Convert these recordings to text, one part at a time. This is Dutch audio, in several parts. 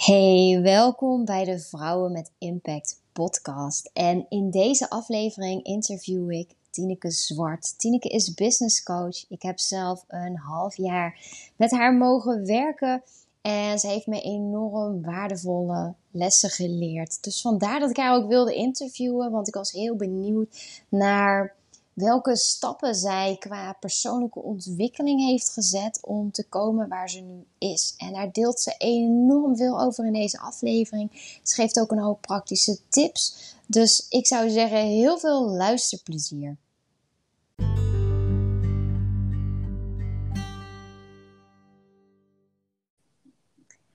Hey, welkom bij de Vrouwen met Impact podcast. En in deze aflevering interview ik Tineke Zwart. Tineke is business coach. Ik heb zelf een half jaar met haar mogen werken en ze heeft me enorm waardevolle lessen geleerd. Dus vandaar dat ik haar ook wilde interviewen, want ik was heel benieuwd naar welke stappen zij qua persoonlijke ontwikkeling heeft gezet om te komen waar ze nu is. En daar deelt ze enorm veel over in deze aflevering. Ze geeft ook een hoop praktische tips. Dus ik zou zeggen, heel veel luisterplezier.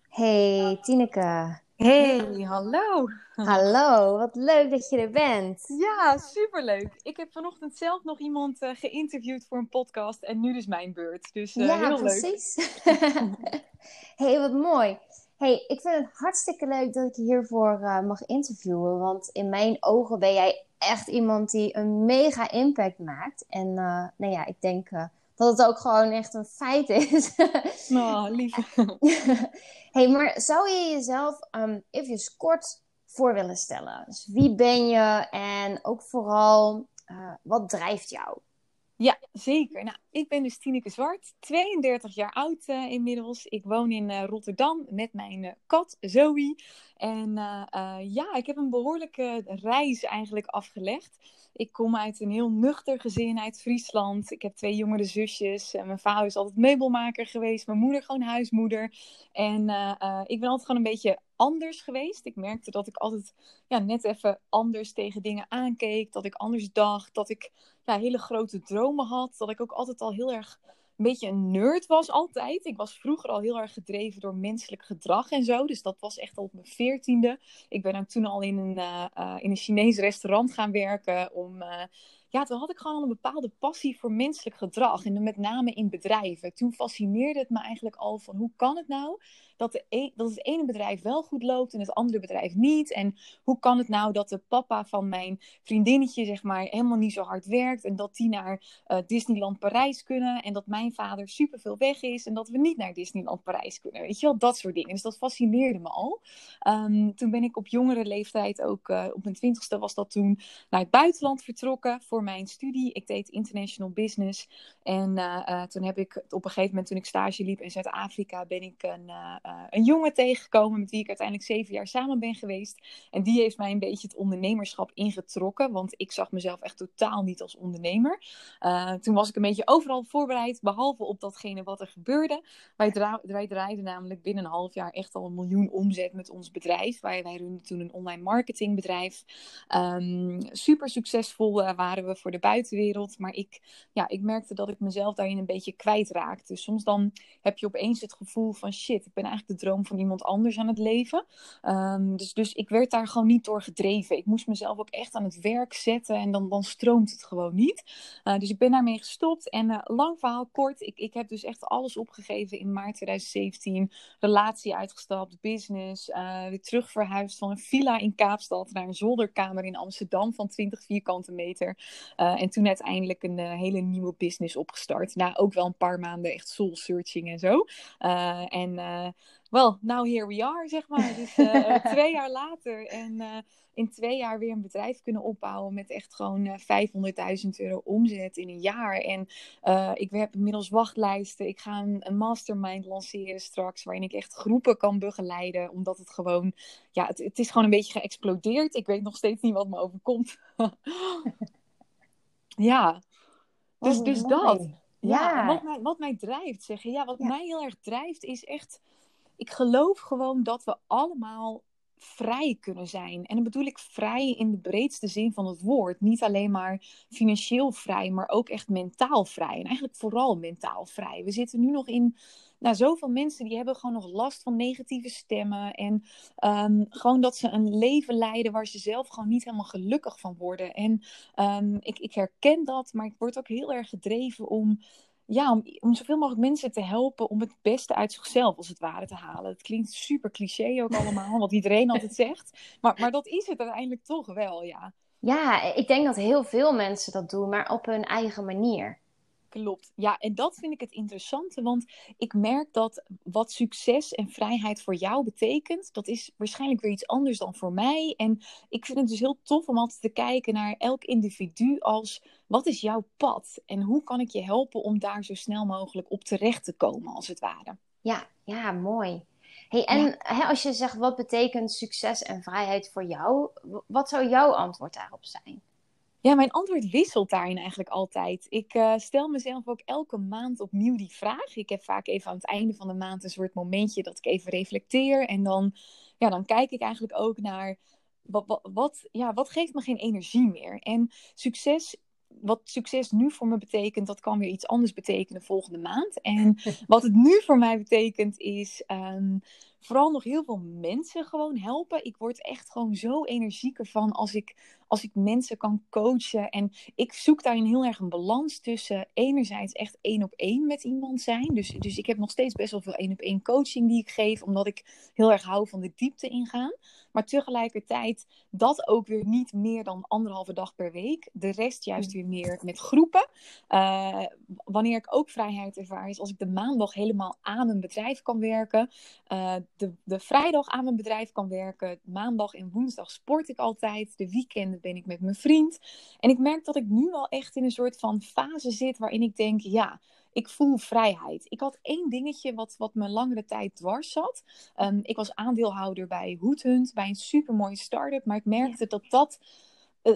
Hey Tineke. Hey, hallo. Hallo, wat leuk dat je er bent. Ja, superleuk. Ik heb vanochtend zelf nog iemand uh, geïnterviewd voor een podcast en nu dus mijn beurt. Dus uh, ja, heel precies. hey, wat mooi. Hey, ik vind het hartstikke leuk dat ik je hiervoor uh, mag interviewen. Want in mijn ogen ben jij echt iemand die een mega impact maakt. En nou ja, ik denk dat het ook gewoon echt een feit is. oh, lief. hey, maar zou je jezelf um, even kort voor willen stellen? Dus wie ben je en ook vooral uh, wat drijft jou? Ja, zeker. Nou, ik ben dus Tineke Zwart, 32 jaar oud uh, inmiddels. Ik woon in uh, Rotterdam met mijn kat Zoe. En ja, ik heb een behoorlijke reis eigenlijk afgelegd. Ik kom uit een heel nuchter gezin uit Friesland. Ik heb twee jongere zusjes. mijn vader is altijd meubelmaker geweest. Mijn moeder gewoon huismoeder. En ik ben altijd gewoon een beetje anders geweest. Ik merkte dat ik altijd ja, net even anders tegen dingen aankeek. Dat ik anders dacht. Dat ik ja, hele grote dromen had. Dat ik ook altijd al heel erg een beetje een nerd was altijd. Ik was vroeger al heel erg gedreven door menselijk gedrag en zo. Dus dat was echt al op mijn veertiende. Ik ben toen al in een, uh, uh, in een Chinees restaurant gaan werken om... Uh, ja, toen had ik gewoon een bepaalde passie voor menselijk gedrag. En met name in bedrijven. Toen fascineerde het me eigenlijk al van hoe kan het nou dat, de e dat het ene bedrijf wel goed loopt en het andere bedrijf niet? En hoe kan het nou dat de papa van mijn vriendinnetje, zeg maar, helemaal niet zo hard werkt en dat die naar uh, Disneyland Parijs kunnen en dat mijn vader superveel weg is en dat we niet naar Disneyland Parijs kunnen? Weet je wel, dat soort dingen. Dus dat fascineerde me al. Um, toen ben ik op jongere leeftijd, ook uh, op mijn twintigste was dat toen, naar het buitenland vertrokken voor mijn studie. Ik deed international business en uh, toen heb ik op een gegeven moment, toen ik stage liep in Zuid-Afrika, ben ik een uh, een jongen tegengekomen met wie ik uiteindelijk zeven jaar samen ben geweest. En die heeft mij een beetje het ondernemerschap ingetrokken, want ik zag mezelf echt totaal niet als ondernemer. Toen was ik een beetje overal voorbereid, behalve op datgene wat er gebeurde. Wij, dra wij draaiden namelijk binnen een half jaar echt al een miljoen omzet met ons bedrijf. Wij, wij toen een online marketingbedrijf. Um, super succesvol uh, waren voor de buitenwereld, maar ik, ja, ik merkte dat ik mezelf daarin een beetje kwijtraakte. Dus soms dan heb je opeens het gevoel van shit, ik ben eigenlijk de droom van iemand anders aan het leven. Um, dus, dus ik werd daar gewoon niet door gedreven. Ik moest mezelf ook echt aan het werk zetten en dan, dan stroomt het gewoon niet. Uh, dus ik ben daarmee gestopt. En uh, lang verhaal kort, ik, ik heb dus echt alles opgegeven in maart 2017. Relatie uitgestapt, business, uh, weer terug verhuisd van een villa in Kaapstad naar een zolderkamer in Amsterdam van 20 vierkante meter. En toen uiteindelijk een hele nieuwe business opgestart. Na ook wel een paar maanden echt soul searching en zo. en well, now here we are, zeg maar. Dus uh, twee jaar later en uh, in twee jaar weer een bedrijf kunnen opbouwen met echt gewoon uh, 500.000 euro omzet in een jaar. En ik heb inmiddels wachtlijsten. Ik ga een, een, mastermind lanceren straks, waarin ik echt groepen kan begeleiden, omdat het gewoon, ja, het, het is gewoon een beetje geëxplodeerd. Ik weet nog steeds niet wat me overkomt. ja, dus, dus dat. Ja, ja. Wat, mij, wat mij drijft, zeggen. Ja, wat ja. mij heel erg drijft is echt ik geloof gewoon dat we allemaal vrij kunnen zijn. En dan bedoel ik vrij in de breedste zin van het woord. Niet alleen maar financieel vrij, maar ook echt mentaal vrij. En eigenlijk vooral mentaal vrij. We zitten nu nog in. Nou, zoveel mensen die hebben gewoon nog last van negatieve stemmen. En um, gewoon dat ze een leven leiden waar ze zelf gewoon niet helemaal gelukkig van worden. En um, ik, ik herken dat, maar ik word ook heel erg gedreven om ja, om, om zoveel mogelijk mensen te helpen om het beste uit zichzelf, als het ware, te halen. Het klinkt super cliché ook allemaal, wat iedereen altijd zegt. Maar, maar dat is het uiteindelijk toch wel, ja. Ja, ik denk dat heel veel mensen dat doen, maar op hun eigen manier. Klopt. Ja, en dat vind ik het interessante, want ik merk dat wat succes en vrijheid voor jou betekent, dat is waarschijnlijk weer iets anders dan voor mij. En ik vind het dus heel tof om altijd te kijken naar elk individu als wat is jouw pad en hoe kan ik je helpen om daar zo snel mogelijk op terecht te komen, als het ware. Ja, ja, mooi. Hey, en hè, als je zegt wat betekent succes en vrijheid voor jou, wat zou jouw antwoord daarop zijn? Ja, mijn antwoord wisselt daarin eigenlijk altijd. Ik uh, stel mezelf ook elke maand opnieuw die vraag. Ik heb vaak even aan het einde van de maand een soort momentje dat ik even reflecteer. En dan, ja, dan kijk ik eigenlijk ook naar wat, wat, wat, ja, wat geeft me geen energie meer. En succes wat succes nu voor me betekent, dat kan weer iets anders betekenen volgende maand. En wat het nu voor mij betekent, is um, vooral nog heel veel mensen gewoon helpen. Ik word echt gewoon zo energieker van als ik, als ik mensen kan coachen. En ik zoek daarin heel erg een balans tussen enerzijds echt één op één met iemand zijn. Dus, dus ik heb nog steeds best wel veel één op één coaching die ik geef, omdat ik heel erg hou van de diepte ingaan. Maar tegelijkertijd dat ook weer niet meer dan anderhalve dag per week. De rest juist weer meer met groepen. Uh, wanneer ik ook vrijheid ervaar, is als ik de maandag helemaal aan mijn bedrijf kan werken. Uh, de, de vrijdag aan mijn bedrijf kan werken. Maandag en woensdag sport ik altijd. De weekenden ben ik met mijn vriend. En ik merk dat ik nu al echt in een soort van fase zit waarin ik denk, ja, ik voel vrijheid. Ik had één dingetje wat, wat me langere tijd dwars zat. Um, ik was aandeelhouder bij Hoedhunt, bij een supermooie start-up. Maar ik merkte dat dat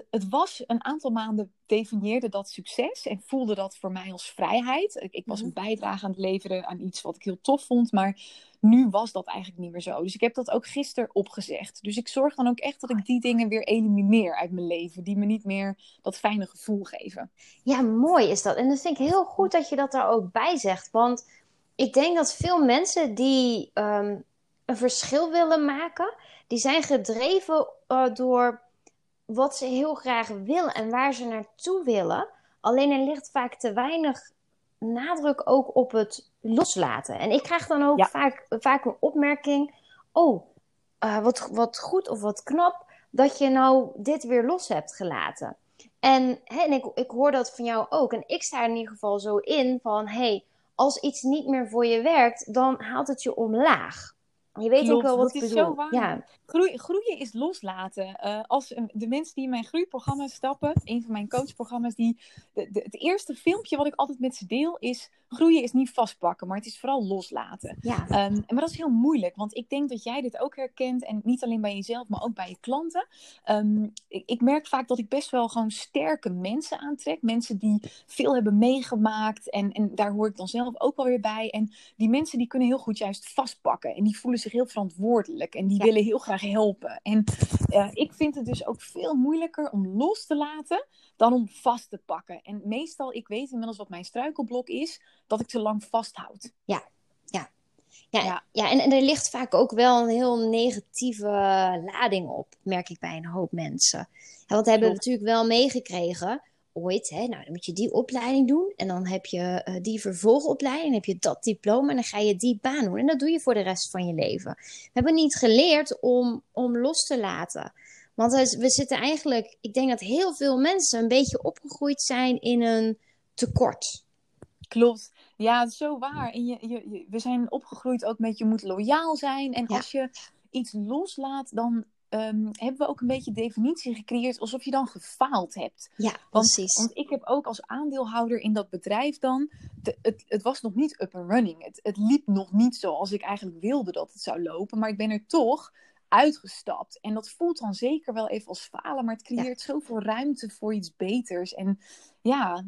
het was een aantal maanden definieerde dat succes en voelde dat voor mij als vrijheid. Ik, ik, was een mhm. bijdrage aan het leveren aan iets wat ik heel tof vond, maar nu was dat eigenlijk niet meer zo. Dus ik heb dat ook gisteren opgezegd. Dus ik zorg dan ook echt dat ik die dingen weer elimineer uit mijn leven, die me niet meer dat fijne gevoel geven. Ja, mooi is dat. En dat vind ik heel goed dat je dat daar ook bij zegt, want ik denk dat veel mensen die um, een verschil willen maken, die zijn gedreven uh, door wat ze heel graag willen en waar ze naartoe willen. Alleen er ligt vaak te weinig nadruk ook op het loslaten. En ik krijg dan ook vaak, vaak een opmerking: Oh, uh, wat, wat goed of wat knap dat je nou dit weer los hebt gelaten. En, hè, en ik, ik hoor dat van jou ook. En ik sta er in ieder geval zo in van: hey, als iets niet meer voor je werkt, dan haalt het je omlaag. Je weet ook wel wat ik bedoel. Ja. Groei, groeien is loslaten. Uh, als de mensen die in mijn groeiprogramma stappen, een van mijn coachprogramma's, die, de, de, het eerste filmpje wat ik altijd met ze deel is: groeien is niet vastpakken, maar het is vooral loslaten. Ja. Um, maar dat is heel moeilijk, want ik denk dat jij dit ook herkent en niet alleen bij jezelf, maar ook bij je klanten. Um, ik, ik, merk vaak dat ik best wel gewoon sterke mensen aantrek, mensen die veel hebben meegemaakt en, en daar hoor ik dan zelf ook wel weer bij. En die mensen die kunnen heel goed juist vastpakken en die voelen zich heel verantwoordelijk en die willen heel graag helpen. En uh, ik vind het dus ook veel moeilijker om los te laten dan om vast te pakken. En meestal, ik weet inmiddels wat mijn struikelblok is, dat ik te lang vasthoud. Ja, ja. Ja, ja. ja en, en er ligt vaak ook wel een heel negatieve lading op, merk ik bij een hoop mensen. Ja, want hebben we natuurlijk wel meegekregen ooit, hè, nou dan moet je die opleiding doen en dan heb je uh, die vervolgopleiding, dan heb je dat diploma en dan ga je die baan doen en dat doe je voor de rest van je leven. We hebben niet geleerd om, om los te laten. Want we zitten eigenlijk, ik denk dat heel veel mensen een beetje opgegroeid zijn in een tekort. Klopt. Ja, zo waar. En je, je, we zijn opgegroeid ook met je moet loyaal zijn. En als je iets loslaat, dan um, hebben we ook een beetje definitie gecreëerd alsof je dan gefaald hebt. Ja, want, precies. Want ik heb ook als aandeelhouder in dat bedrijf dan, het, het was nog niet up and running. Het, het liep nog niet zoals ik eigenlijk wilde dat het zou lopen, maar ik ben er toch uitgestapt. En dat voelt dan zeker wel even als falen, maar het creëert zoveel ruimte voor iets beters. En ja,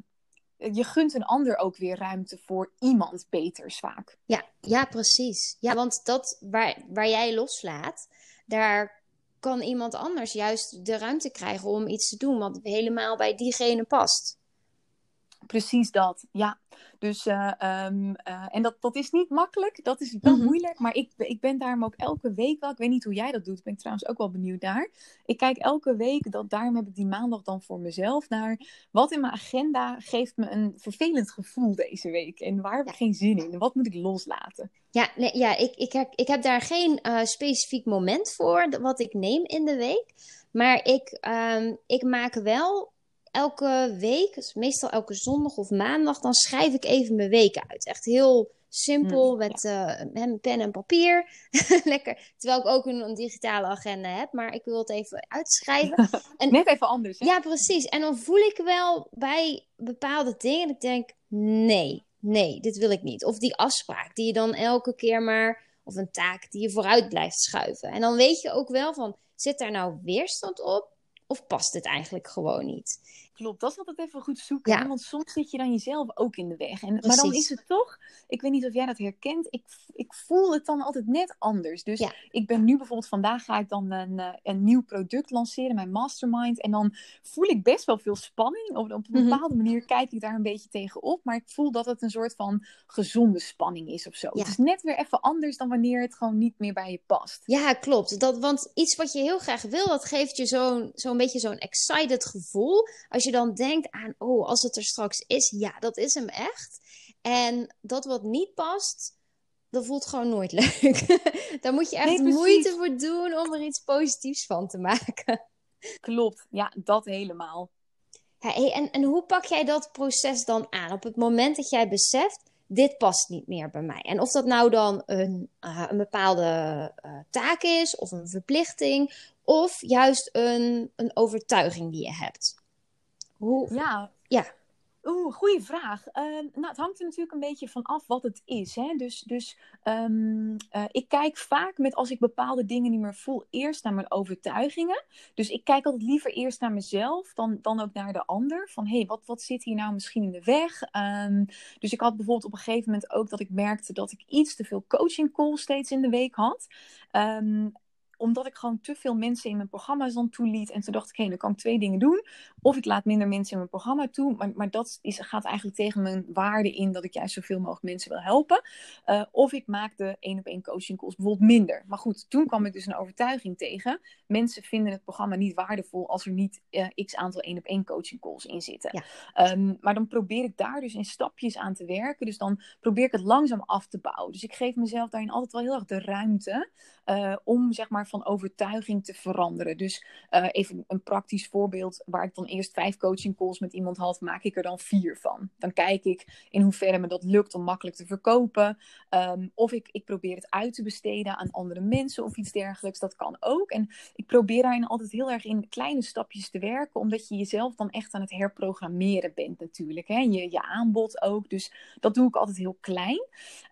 je gunt een ander ook weer ruimte voor iemand beters vaak. Ja, ja precies. Ja, want dat waar, waar jij loslaat, daar kan iemand anders juist de ruimte krijgen om iets te doen wat helemaal bij diegene past. Precies dat, ja. Dus, uh, um, uh, en dat, dat is niet makkelijk, dat is wel mm -hmm. moeilijk, maar ik, ik ben daarom ook elke week wel, ik weet niet hoe jij dat doet, ben ik trouwens ook wel benieuwd naar. Ik kijk elke week, dat, daarom heb ik die maandag dan voor mezelf, naar wat in mijn agenda geeft me een vervelend gevoel deze week en waar heb ik geen zin in wat moet ik loslaten. Ja, nee, ja ik, ik, heb, ik heb daar geen uh, specifiek moment voor wat ik neem in de week, maar ik, um, ik maak wel elke week, dus meestal elke zondag of maandag, dan schrijf ik even mijn weken uit. Echt heel simpel, mm, met uh, pen en papier. Lekker. Terwijl ik ook een, een, digitale agenda heb, maar ik wil het even uitschrijven. En, Net even anders. Hè? Ja, precies. En dan voel ik wel bij bepaalde dingen, ik denk, nee, nee, dit wil ik niet. Of die afspraak die je dan elke keer maar, of een taak die je vooruit blijft schuiven. En dan weet je ook wel van, zit daar nou weerstand op? Of past het eigenlijk gewoon niet? Klopt, dat is altijd even goed zoeken. Want soms zit je dan jezelf ook in de weg. En, maar dan is het toch, ik weet niet of jij dat herkent, ik, ik voel het dan altijd net anders. Dus ik ben nu bijvoorbeeld, vandaag ga ik dan een, eh, een nieuw product lanceren, mijn mastermind. En dan voel ik best wel veel spanning. Op, op een mhm. bepaalde manier kijk ik daar een beetje tegenop. Maar ik voel dat het een soort van gezonde spanning is of zo. Het is net weer even anders dan wanneer het gewoon niet meer bij je past. Ja, klopt. Dat, want iets wat je heel graag wil, dat geeft je zo'n zo'n beetje zo'n excited gevoel. Als je dan denkt aan, oh, als het er straks is, ja, dat is hem echt. En dat wat niet past, dat voelt gewoon nooit leuk. Daar moet je echt moeite voor doen om er iets positiefs van te maken. Klopt, ja, dat helemaal. hey, en, en hoe pak jij dat proces dan aan? Op het moment dat jij beseft, dit past niet meer bij mij. En of dat nou dan een, uh, een bepaalde uh, taak is, of een verplichting, of juist een, een overtuiging die je hebt. Hoe... Ja. ja. Oeh, goede vraag. Uh, nou, het hangt er natuurlijk een beetje van af wat het is. Hè? Dus, dus um, uh, ik kijk vaak met als ik bepaalde dingen niet meer voel, eerst naar mijn overtuigingen. Dus ik kijk altijd liever eerst naar mezelf dan, dan ook naar de ander. Van hé, hey, wat, wat zit hier nou misschien in de weg? Um, dus ik had bijvoorbeeld op een gegeven moment ook dat ik merkte dat ik iets te veel coaching calls steeds in de week had. Um, omdat ik gewoon te veel mensen in mijn programma's dan toeliet. En toen dacht ik, hé, dan kan ik twee dingen doen. Of ik laat minder mensen in mijn programma toe. Maar, maar dat is, gaat eigenlijk tegen mijn waarde in dat ik juist zoveel mogelijk mensen wil helpen. Uh, of ik maak de één op één coaching calls bijvoorbeeld minder. Maar goed, toen kwam ik dus een overtuiging tegen. Mensen vinden het programma niet waardevol als er niet uh, x aantal één op één coaching calls in zitten. Ja. Um, maar dan probeer ik daar dus in stapjes aan te werken. Dus dan probeer ik het langzaam af te bouwen. Dus ik geef mezelf daarin altijd wel heel erg de ruimte uh, om zeg maar van overtuiging te veranderen. Dus uh, even een praktisch voorbeeld waar ik dan eerst vijf coaching calls met iemand had, maak ik er dan vier van. Dan kijk ik in hoeverre me dat lukt om makkelijk te verkopen. Um, of ik, ik probeer het uit te besteden aan andere mensen of iets dergelijks. Dat kan ook. En ik probeer daarin altijd heel erg in kleine stapjes te werken, omdat je jezelf dan echt aan het herprogrammeren bent natuurlijk. Hè? Je, je aanbod ook. Dus dat doe ik altijd heel klein.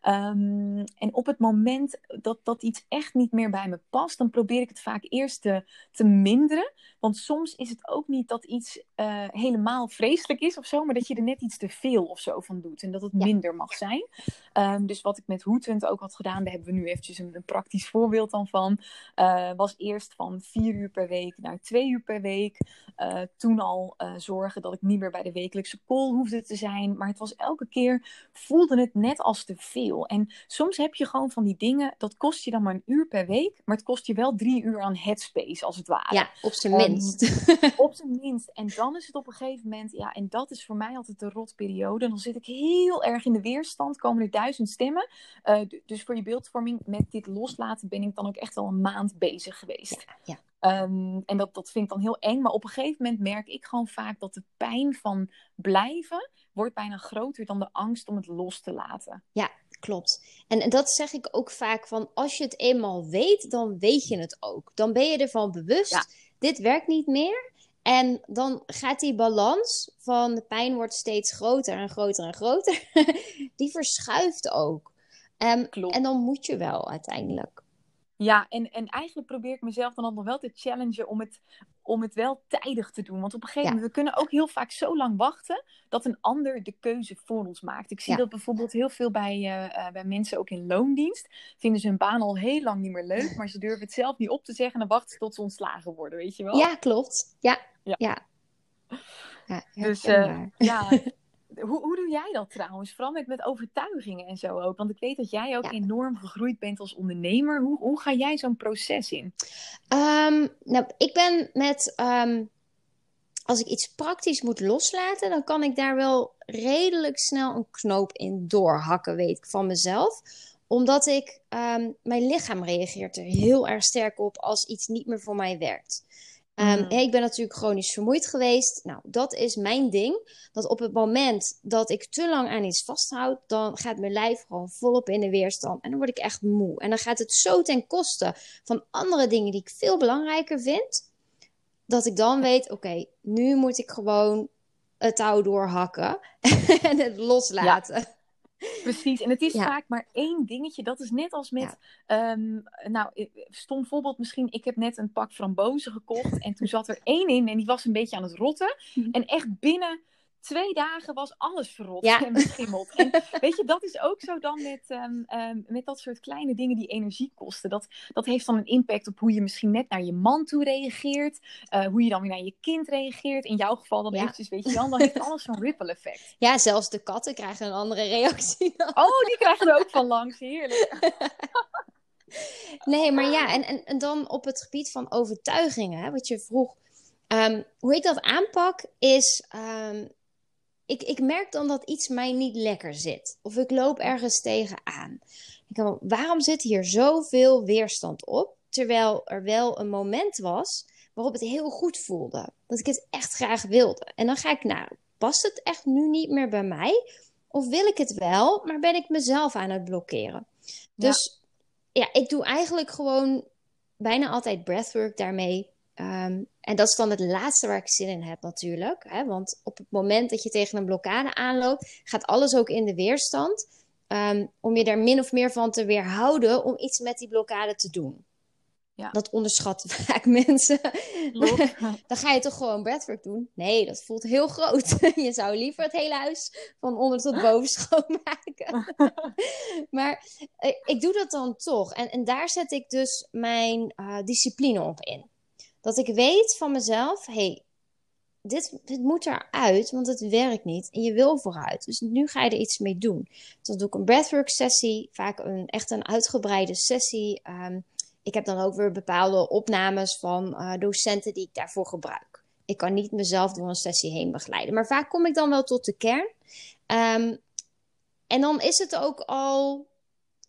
Um, en op het moment dat, dat iets echt niet meer bij me past, dan probeer ik het vaak eerst te, te minderen. Want soms is het ook niet dat iets uh, helemaal vreselijk is of zo, maar dat je er net iets te veel of zo van doet en dat het minder mag zijn. Um, dus wat ik met Hoetend ook had gedaan, daar hebben we nu eventjes een, een praktisch voorbeeld dan van. Uh, was eerst van vier uur per week naar twee uur per week. Uh, toen al zorgen dat ik niet meer bij de wekelijkse call hoefde te zijn. Maar het was elke keer, voelde het net als te veel. En soms heb je gewoon van die dingen, dat kost je dan maar een uur per week, maar het kost je wel drie uur aan headspace als het ware. Ja, op zijn ehm, minst. op zijn minst. En dan is het op een gegeven moment, ja, en dat is voor mij altijd de rotperiode. Dan zit ik heel erg in de weerstand, komen er duizend stemmen. Uh, dus voor je beeldvorming, met dit loslaten ben ik dan ook echt al een maand bezig geweest. Ja, ja. Um, en dat, dat vind ik dan heel eng. Maar op een gegeven moment merk ik gewoon vaak dat de pijn van blijven wordt bijna groter dan de angst om het los te laten. Ja, klopt. En, en dat zeg ik ook vaak van als je het eenmaal weet, dan weet je het ook. Dan ben je ervan bewust, dit werkt niet meer. En dan gaat die balans van de pijn wordt steeds groter en groter en groter. die verschuift ook. Um, Klopt. En dan moet je wel uiteindelijk. Ja, en, en eigenlijk probeer ik mezelf dan nog wel te challengen om het, om het wel tijdig te doen. Want op een gegeven moment, we kunnen ook heel vaak zo lang wachten dat een ander de keuze voor ons maakt. Ik zie dat bijvoorbeeld heel veel bij, uh, bij mensen ook in loondienst. Vinden ze hun baan al heel lang niet meer leuk, maar ze durven het zelf niet op te zeggen en dan wachten ze tot ze ontslagen worden, weet je wel? Ja, klopt. Ja, ja. ja. ja dus uh, ja, hoe, hoe doe jij dat trouwens? Vooral met, met overtuigingen en zo ook. Want ik weet dat jij ook enorm gegroeid bent als ondernemer. Hoe, hoe ga jij zo'n proces in? Um, nou, ik ben met. Um, als ik iets praktisch moet loslaten, dan kan ik daar wel redelijk snel een knoop in doorhakken, weet ik van mezelf. Omdat ik. Um, mijn lichaam reageert er heel erg sterk op als iets niet meer voor mij werkt. Um, Mm. Ik ben natuurlijk chronisch vermoeid geweest. Nou, dat is mijn ding. Dat op het moment dat ik te lang aan iets vasthoud, dan gaat mijn lijf gewoon volop in de weerstand. En dan word ik echt moe. En dan gaat het zo ten koste van andere dingen die ik veel belangrijker vind, dat ik dan weet: oké, nu moet ik gewoon het touw doorhakken en het loslaten. Precies, en het is Ja. vaak maar één dingetje. Dat is net als met, Ja. ehm, nou, stom voorbeeld misschien. Ik heb net een pak frambozen gekocht en toen zat er één in en die was een beetje aan het rotten. Mhm. En echt binnen twee dagen was alles verrot Ja. en beschimmeld. En weet je, dat is ook zo dan met, ehm, ehm, met dat soort kleine dingen die energie kosten. Dat, dat heeft dan een impact op hoe je misschien net naar je man toe reageert. eh, hoe je dan weer naar je kind reageert. In jouw geval dan Ja. eventjes, weet je wel. Dan heeft alles zo'n ripple effect. Ja, zelfs de katten krijgen een andere reactie dan. Oh, die krijgen er ook van langs. Heerlijk. Nee, maar ja, en, en, en dan op het gebied van overtuigingen, hè, wat je vroeg. Ehm, hoe ik dat aanpak is, ik, ik merk dan dat iets mij niet lekker zit. Of ik loop ergens tegenaan. Ik denk, waarom zit hier zoveel weerstand op? Terwijl er wel een moment was waarop het heel goed voelde. Dat ik het echt graag wilde. En dan ga ik, nou, past het echt nu niet meer bij mij? Of wil ik het wel, maar ben ik mezelf aan het blokkeren? Dus ja, ik doe eigenlijk gewoon bijna altijd breathwork daarmee. Ehm, en dat is dan het laatste waar ik zin in heb natuurlijk. Hè? Want op het moment dat je tegen een blokkade aanloopt, gaat alles ook in de weerstand. ehm, om je daar min of meer van te weerhouden om iets met die blokkade te doen. Ja. Dat onderschatten vaak mensen. Dan ga je toch gewoon breathwork doen? Nee, dat voelt heel groot. Je zou liever het hele huis van onder tot boven schoonmaken. maar eh, ik doe dat dan toch. En, en daar zet ik dus mijn eh, discipline op in. Dat ik weet van mezelf, hey, dit, moet eruit, want het werkt niet. En je wil vooruit. Dus nu ga je er iets mee doen. Dus dan doe ik een breathwork sessie. Vaak een, echt een uitgebreide sessie. Ehm, ik heb dan ook weer bepaalde opnames van eh, docenten die ik daarvoor gebruik. Ik kan niet mezelf door een sessie heen begeleiden. Maar vaak kom ik dan wel tot de kern. Ehm, en dan is het ook al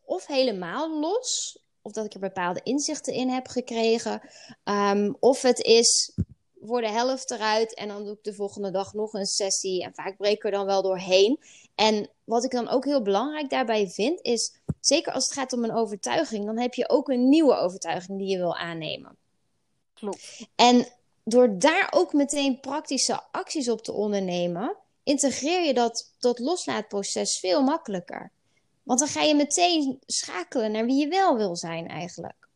of helemaal los. Of dat ik er bepaalde inzichten in heb gekregen. Ehm, of het is voor de helft eruit. En dan doe ik de volgende dag nog een sessie. En vaak breek ik er dan wel doorheen. En wat ik dan ook heel belangrijk daarbij vind, is zeker als het gaat om een overtuiging, dan heb je ook een nieuwe overtuiging die je wil aannemen. Klopt. En door daar ook meteen praktische acties op te ondernemen, integreer je dat, dat loslaatproces veel makkelijker. Want dan ga je meteen schakelen naar wie je wel wil zijn eigenlijk.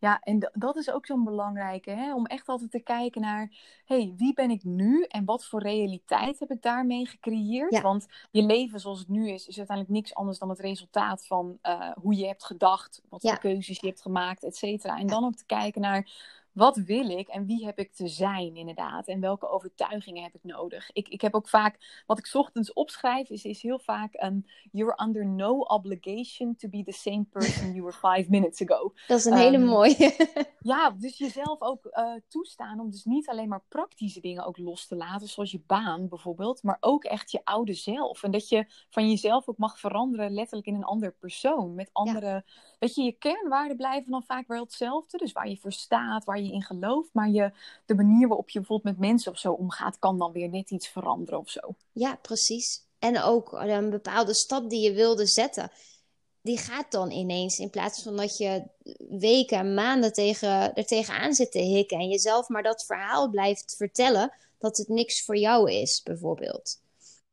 Ja, en d- dat is ook zo'n belangrijke, hè? om echt altijd te kijken naar, hey, wie ben ik nu en wat voor realiteit heb ik daarmee gecreëerd? Ja. Want je leven zoals het nu is, is uiteindelijk niks anders dan het resultaat van eh, hoe je hebt gedacht, wat Ja. voor keuzes je hebt gemaakt, et cetera. En Ja. dan ook te kijken naar, wat wil ik en wie heb ik te zijn inderdaad? En welke overtuigingen heb ik nodig? Ik, ik heb ook vaak, wat ik 's ochtends opschrijf, is, is heel vaak een you're under no obligation to be the same person you were five minutes ago. Dat is een hele Ehm, mooie. Ja, dus jezelf ook eh, toestaan om dus niet alleen maar praktische dingen ook los te laten, zoals je baan bijvoorbeeld, maar ook echt je oude zelf. En dat je van jezelf ook mag veranderen, letterlijk in een ander persoon. Met andere, weet je, je kernwaarden blijven dan vaak wel hetzelfde. Dus waar je voor staat, waar je in gelooft, maar je, de manier waarop je bijvoorbeeld met mensen of zo omgaat, kan dan weer net iets veranderen of zo. Ja, precies. En ook eh, een bepaalde stap die je wilde zetten, die gaat dan ineens in plaats van dat je weken en maanden tegen, er tegenaan zit te hikken en jezelf maar dat verhaal blijft vertellen dat het niks voor jou is, bijvoorbeeld.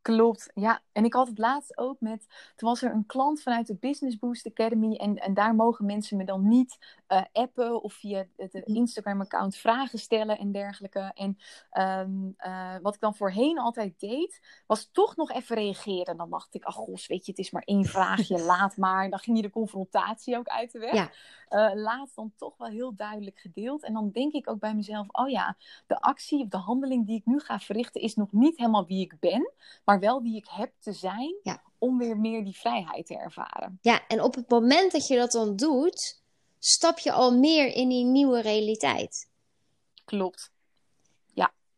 Klopt, ja. En ik had het laatst ook met, toen was er een klant vanuit de Business Boost Academy en, en daar mogen mensen me dan niet eh, appen of via het Mhm. Instagram-account vragen stellen en dergelijke. En ehm, eh, wat ik dan voorheen altijd deed, was toch nog even reageren. En dan dacht ik, ach gos, weet je, het is maar één vraagje, laat maar. Dan ging je de confrontatie ook uit de weg. Ja. Eh, laatst dan toch wel heel duidelijk gedeeld. En dan denk ik ook bij mezelf, oh ja, de actie of de handeling die ik nu ga verrichten is nog niet helemaal wie ik ben, maar wel wie ik heb te zijn Ja. om weer meer die vrijheid te ervaren. Ja, en op het moment dat je dat dan doet, stap je al meer in die nieuwe realiteit. Klopt.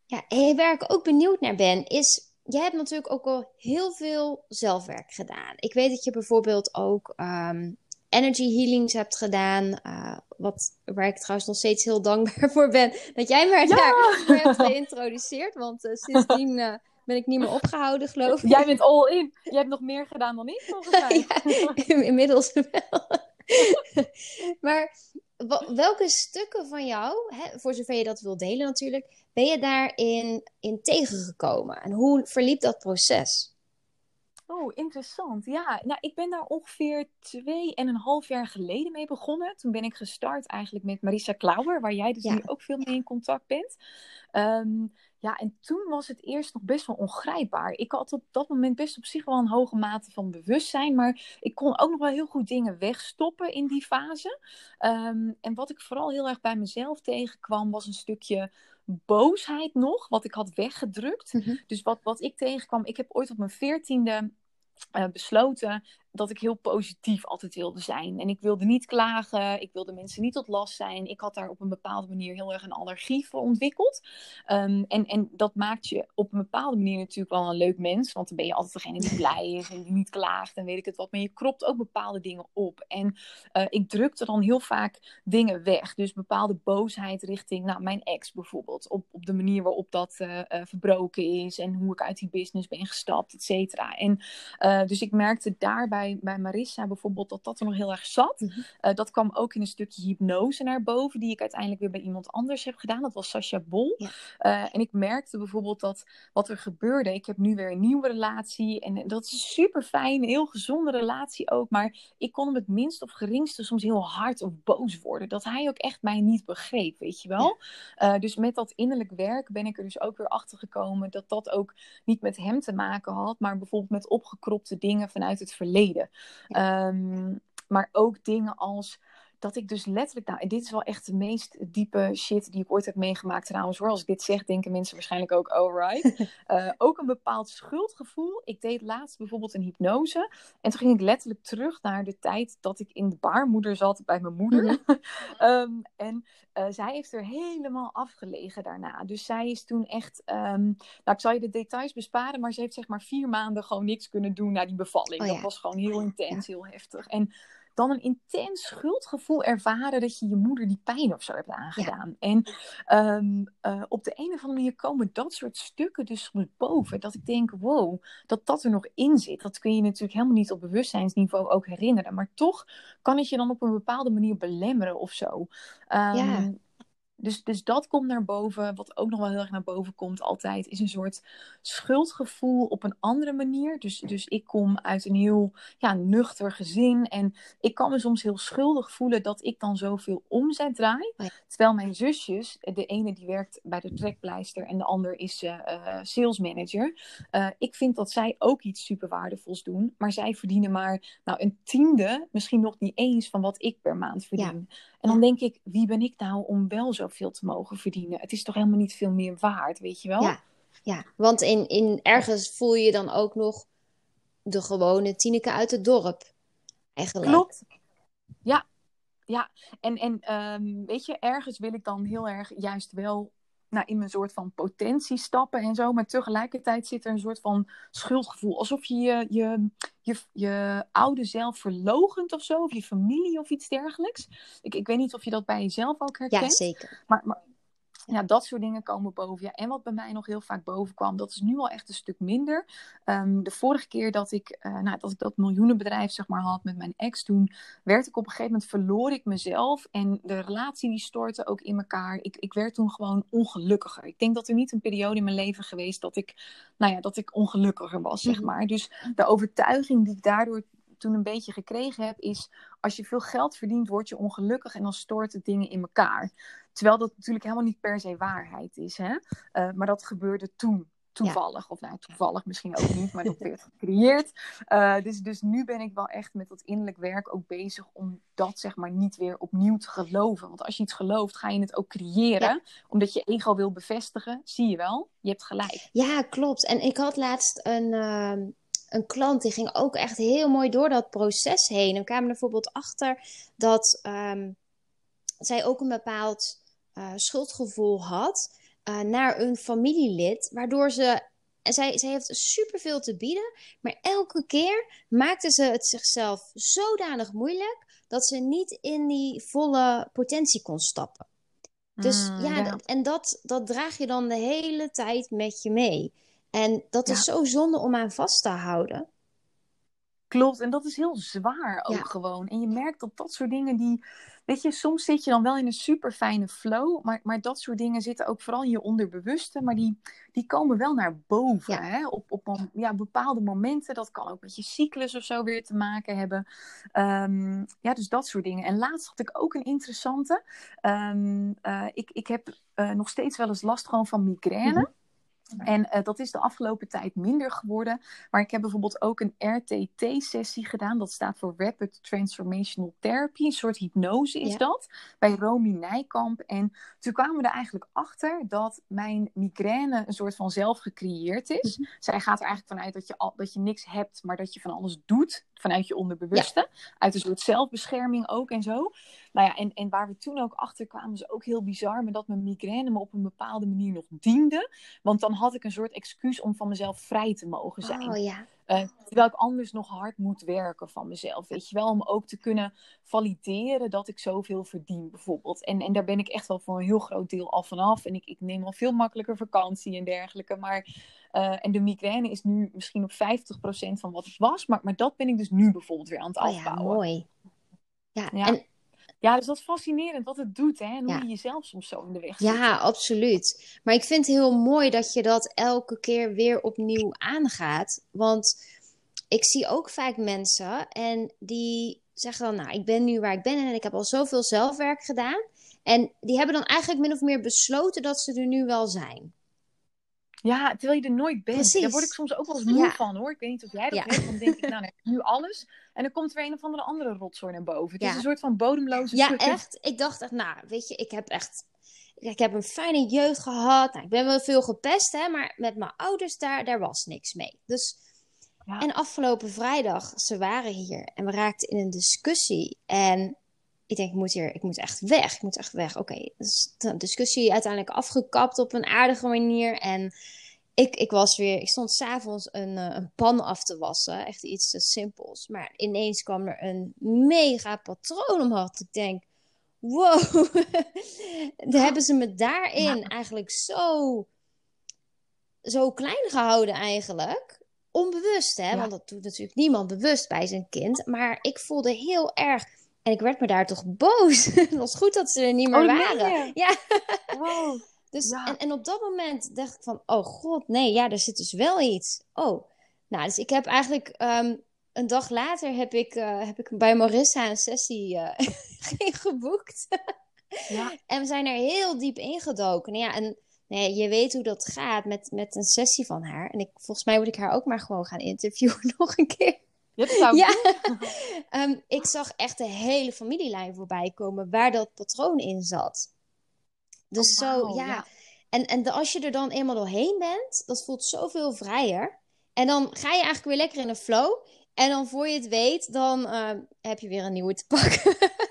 Ja, en waar ik ook benieuwd naar ben, is. Jij hebt natuurlijk ook al heel veel zelfwerk gedaan. Ik weet dat je bijvoorbeeld ook ehm, energy healings hebt gedaan. Uh, wat, waar ik trouwens nog steeds heel dankbaar voor ben. Dat jij mij daarvoor hebt geïntroduceerd. Want uh, sindsdien uh, ben ik niet meer opgehouden, geloof ik. Jij bent all in. Jij hebt nog meer gedaan dan ik, volgens mij. ja, inmiddels wel. maar welke stukken van jou, hè, voor zover je dat wil delen natuurlijk, ben je daarin in tegengekomen? En hoe verliep dat proces? Oh, interessant. Ja, nou, ik ben daar ongeveer twee en een half jaar geleden mee begonnen. Toen ben ik gestart eigenlijk met Marisa Klauwer, waar jij dus nu ook veel mee in contact bent. Ehm, ja, en toen was het eerst nog best wel ongrijpbaar. Ik had op dat moment best op zich wel een hoge mate van bewustzijn, maar ik kon ook nog wel heel goed dingen wegstoppen in die fase. Ehm, en wat ik vooral heel erg bij mezelf tegenkwam, was een stukje boosheid nog, wat ik had weggedrukt. Mhm. Dus wat, wat ik tegenkwam, ik heb ooit op mijn veertiende uh, besloten dat ik heel positief altijd wilde zijn. En ik wilde niet klagen, ik wilde mensen niet tot last zijn. Ik had daar op een bepaalde manier heel erg een allergie voor ontwikkeld. Um, en, en dat maakt je op een bepaalde manier natuurlijk wel een leuk mens. Want dan ben je altijd degene die blij is en die niet klaagt en weet ik het wat. Maar je kropt ook bepaalde dingen op. En uh, ik drukte dan heel vaak dingen weg. Dus bepaalde boosheid richting nou, mijn ex bijvoorbeeld. Op, op de manier waarop dat uh, verbroken is en hoe ik uit die business ben gestapt, et cetera. En dus ik merkte daarbij bij, bij Marissa bijvoorbeeld dat dat er nog heel erg zat. Mhm. Eh, dat kwam ook in een stukje hypnose naar boven, die ik uiteindelijk weer bij iemand anders heb gedaan. Dat was Sascha Bol. Eh, en ik merkte bijvoorbeeld dat wat er gebeurde. Ik heb nu weer een nieuwe relatie en dat is super fijn, heel gezonde relatie ook. Maar ik kon hem het minst of geringste soms heel hard of boos worden. Dat hij ook echt mij niet begreep, weet je wel. Eh, dus met dat innerlijk werk ben ik er dus ook weer achter gekomen dat dat ook niet met hem te maken had, maar bijvoorbeeld met opgekropte dingen vanuit het verleden. Ehm, maar ook dingen als dat ik dus letterlijk, nou, en dit is wel echt de meest diepe shit die ik ooit heb meegemaakt trouwens hoor. Als ik dit zeg, denken mensen waarschijnlijk ook, alright. Oh, uh, ook een bepaald schuldgevoel. Ik deed laatst bijvoorbeeld een hypnose. En toen ging ik letterlijk terug naar de tijd dat ik in de baarmoeder zat bij mijn moeder. Mhm. Ehm, en uh, zij heeft er helemaal afgelegen daarna. Dus zij is toen echt, um, nou ik zal je de details besparen, maar ze heeft zeg maar vier maanden gewoon niks kunnen doen na die bevalling. Oh, ja. Dat was gewoon heel intens, heel heftig. En dan een intens schuldgevoel ervaren dat je je moeder die pijn of zo hebt aangedaan. En um, uh, op de een of andere manier komen dat soort stukken dus boven. Dat ik denk, wow, dat dat er nog in zit. Dat kun je natuurlijk helemaal niet op bewustzijnsniveau ook herinneren. Maar toch kan het je dan op een bepaalde manier belemmeren of zo. Um, ja. Dus, dus dat komt naar boven. Wat ook nog wel heel erg naar boven komt altijd, is een soort schuldgevoel op een andere manier. Dus, dus ik kom uit een heel ja, nuchter gezin. En ik kan me soms heel schuldig voelen dat ik dan zoveel omzet draai. Terwijl mijn zusjes, de ene die werkt bij de trekpleister en de ander is uh, sales manager. Uh, ik vind dat zij ook iets super waardevols doen. Maar zij verdienen maar nou, een tiende, misschien nog niet eens van wat ik per maand verdien. Ja. En dan denk ik, wie ben ik nou om wel zoveel te mogen verdienen? Het is toch helemaal niet veel meer waard, weet je wel? Ja, ja. want in, in ergens voel je dan ook nog de gewone Tineke uit het dorp. Eigenlijk. Klopt. Ja, ja. En, en um, weet je, ergens wil ik dan heel erg juist wel nou, in een soort van potentie stappen en zo. Maar tegelijkertijd zit er een soort van schuldgevoel. Alsof je je, je, je, je oude zelf verlogent of zo. Of je familie of iets dergelijks. Ik, ik weet niet of je dat bij jezelf ook herkent. Ja, zeker. Maar, maar ja, dat soort dingen komen boven. Ja, en wat bij mij nog heel vaak boven kwam, dat is nu al echt een stuk minder. Um, de vorige keer dat ik, uh, nou, dat ik dat miljoenenbedrijf zeg maar, had met mijn ex, toen werd ik op een gegeven moment, verloor ik mezelf. En de relatie die stortte ook in elkaar. Ik, ik werd toen gewoon ongelukkiger. Ik denk dat er niet een periode in mijn leven geweest dat ik, nou ja, dat ik ongelukkiger was, zeg mhm. maar. Dus de overtuiging die ik daardoor toen een beetje gekregen heb, is als je veel geld verdient, word je ongelukkig en dan stoort het dingen in elkaar. Terwijl dat natuurlijk helemaal niet per se waarheid is. Hè? Uh, maar dat gebeurde toen toevallig. Of nou, toevallig misschien ook niet, maar dat werd gecreëerd. Uh, dus, dus nu ben ik wel echt met dat innerlijk werk ook bezig om dat zeg maar niet weer opnieuw te geloven. Want als je iets gelooft, ga je het ook creëren. Omdat je ego wil bevestigen. Zie je wel, je hebt gelijk. Ja, klopt. En ik had laatst een, uh, een klant die ging ook echt heel mooi door dat proces heen. En kwamen er bijvoorbeeld achter dat um, zij ook een bepaald uh, schuldgevoel had uh, naar een familielid, waardoor ze. En zij, zij heeft superveel te bieden, maar elke keer maakte ze het zichzelf zodanig moeilijk dat ze niet in die volle potentie kon stappen. Dus Mm, ja, ja. en dat, dat draag je dan de hele tijd met je mee. En dat is zo zonde om aan vast te houden. Klopt, en dat is heel zwaar ook Ja. gewoon. En je merkt dat dat soort dingen die... Weet je, soms zit je dan wel in een super fijne flow, maar, maar dat soort dingen zitten ook vooral in je onderbewuste, maar die, die komen wel naar boven Ja. hè? Op, op ja, bepaalde momenten. Dat kan ook met je cyclus of zo weer te maken hebben. Ehm, ja, dus dat soort dingen. En laatst had ik ook een interessante. Ehm, eh, ik, ik heb eh, nog steeds wel eens last gewoon van migraine. Mhm. En eh, dat is de afgelopen tijd minder geworden. Maar ik heb bijvoorbeeld ook een RTT-sessie gedaan. Dat staat voor Rapid Transformational Therapy. Een soort hypnose is Ja. dat. Bij Romy Nijkamp. En toen kwamen we er eigenlijk achter dat mijn migraine een soort van zelf gecreëerd is. Mhm. Zij gaat er eigenlijk vanuit dat je, al, dat je niks hebt, maar dat je van alles doet. Vanuit je onderbewuste. Uit een soort zelfbescherming ook en zo. Nou ja, en, en waar we toen ook achter kwamen, is ook heel bizar. Maar dat mijn migraine me op een bepaalde manier nog diende. Want dan had ik een soort excuus om van mezelf vrij te mogen zijn. Oh ja. Eh, terwijl ik anders nog hard moet werken van mezelf. Weet je wel, om ook te kunnen valideren dat ik zoveel verdien, bijvoorbeeld. En, en daar ben ik echt wel voor een heel groot deel al vanaf. En ik, ik neem al veel makkelijker vakantie en dergelijke. Maar, eh, en de migraine is nu misschien op 50% van wat het was. Maar, maar dat ben ik dus nu bijvoorbeeld weer aan het Oh ja, afbouwen. mooi. Ja, Ja. en Ja, dus dat is fascinerend wat het doet, hè? En hoe Ja. je jezelf soms zo in de weg zit. Ja, absoluut. Maar ik vind het heel mooi dat je dat elke keer weer opnieuw aangaat. Want ik zie ook vaak mensen en die zeggen dan, nou, ik ben nu waar ik ben en ik heb al zoveel zelfwerk gedaan. En die hebben dan eigenlijk min of meer besloten dat ze er nu wel zijn. Ja, terwijl je er nooit bent. Precies. Daar word ik soms ook wel eens moe Ja. van, hoor. Ik weet niet of jij dat Ja. hebt. Dan denk ik, nou, dan heb ik nu alles. En dan komt er weer een of andere andere rotzooi naar boven. Het Ja. is een soort van bodemloze Ja, echt. Ik dacht echt, nou, weet je, ik heb echt. Ik heb een fijne jeugd gehad. Nou, ik ben wel veel gepest, hè, maar met mijn ouders daar, daar was niks mee. Dus, Ja. en afgelopen vrijdag, ze waren hier en we raakten in een discussie. En ik denk, ik moet hier, ik moet echt weg. Ik moet echt weg. Oké, dus de discussie uiteindelijk afgekapt op een aardige manier. En ik, ik was weer, ik stond s'avonds een, eh, een pan af te wassen. Echt iets te simpels. Maar ineens kwam er een mega patroon omhoog. Ik denk, wow. Dan hebben ze me daarin Ja. eigenlijk zo, zo klein gehouden eigenlijk. Onbewust, hè? Ja. Want dat doet natuurlijk niemand bewust bij zijn kind. Maar ik voelde heel erg... En ik werd me daar toch boos. Het was goed dat ze er niet meer Oh, waren. Ja, Wow. dus, Ja. en, en op dat moment dacht ik van, oh god, nee, ja, er zit dus wel iets. Oh, nou, dus ik heb eigenlijk ehm, een dag later heb ik, eh, heb ik bij Marissa een sessie eh, geboekt. Ja. En we zijn er heel diep ingedoken. Ja, en nee, je weet hoe dat gaat met, met een sessie van haar. En ik, volgens mij moet ik haar ook maar gewoon gaan interviewen nog een keer. Ja. Ehm, ik zag echt de hele familielijn voorbij komen waar dat patroon in zat. Dus Oh, zo, ja. ja. En, en de- als je er dan eenmaal doorheen bent, dat voelt zoveel vrijer. En dan ga je eigenlijk weer lekker in een flow. En dan voor je het weet, dan ehm, heb je weer een nieuwe te pakken.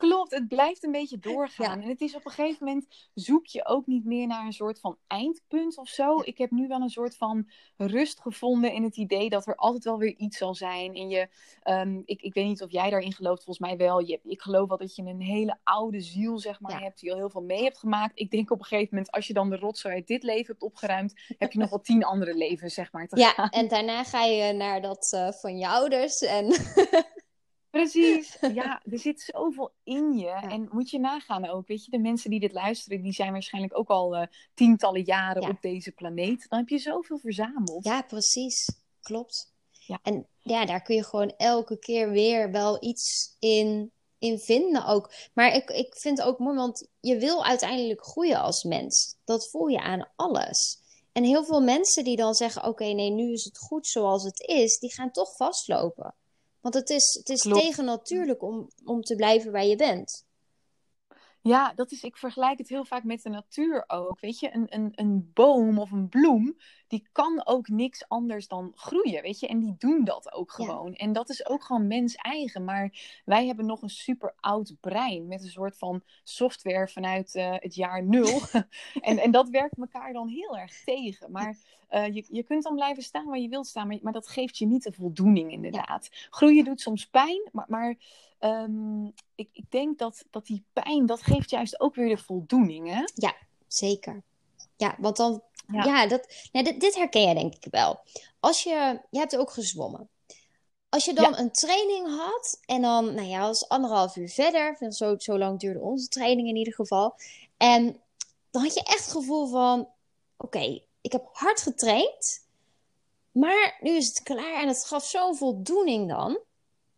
Klopt, het blijft een beetje doorgaan. Ja. En het is op een gegeven moment zoek je ook niet meer naar een soort van eindpunt of zo. Ik heb nu wel een soort van rust gevonden in het idee dat er altijd wel weer iets zal zijn. En je, ehm, ik, ik weet niet of jij daarin gelooft, volgens mij wel. Je, ik geloof wel dat je een hele oude ziel, zeg maar, Ja. hebt die al heel veel mee hebt gemaakt. Ik denk op een gegeven moment, als je dan de rotzooi uit dit leven hebt opgeruimd, heb je nog wel tien andere levens, zeg maar, te gaan. Ja, en daarna ga je naar dat eh, van je ouders. En Precies. Ja, er zit zoveel in je. En moet je nagaan ook, weet je, de mensen die dit luisteren, die zijn waarschijnlijk ook al eh, tientallen jaren Ja. op deze planeet. Dan heb je zoveel verzameld. ja, precies. Klopt. Ja. En ja, daar kun je gewoon elke keer weer wel iets in, in vinden ook. Maar ik, ik vind het ook mooi, want je wil uiteindelijk groeien als mens. Dat voel je aan alles. En heel veel mensen die dan zeggen: Oké, nee, nu is het goed zoals het is, die gaan toch vastlopen. Want het is, het is Klopt. tegennatuurlijk om, om te blijven waar je bent. Ja, dat is, ik vergelijk het heel vaak met de natuur ook. Weet je, een, een, een boom of een bloem, die kan ook niks anders dan groeien, weet je. En die doen dat ook gewoon. En dat is ook gewoon mens eigen. Maar wij hebben nog een super oud brein met een soort van software vanuit uh, het jaar nul. en, en dat werkt elkaar dan heel erg tegen. Maar uh, je, je kunt dan blijven staan waar je wilt staan, maar, maar dat geeft je niet de voldoening inderdaad. Groeien doet soms pijn, maar... maar um, ik, ik denk dat, dat die pijn, dat geeft juist ook weer de voldoening, hè? Ja, zeker. Ja, want dan, ja, dat, nee, dit, dit, herken je denk ik wel. Als je, je hebt ook gezwommen. Als je dan een training had en dan, nou ja, als anderhalf uur verder, zo, zo lang duurde onze training in ieder geval. En dan had je echt het gevoel van, oké, ik heb hard getraind, maar nu is het klaar en het gaf zo'n voldoening dan.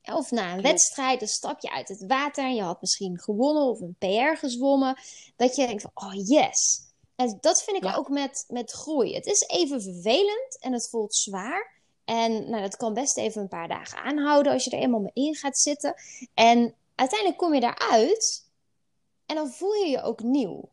Of na een wedstrijd, dan stap je uit het water en je had misschien gewonnen of een PR gezwommen. Dat je denkt van, oh yes. En dat vind ik ook met, met groei. Het is even vervelend en het voelt zwaar. En nou, dat kan best even een paar dagen aanhouden als je er eenmaal mee in gaat zitten. En uiteindelijk kom je daaruit en dan voel je je ook nieuw.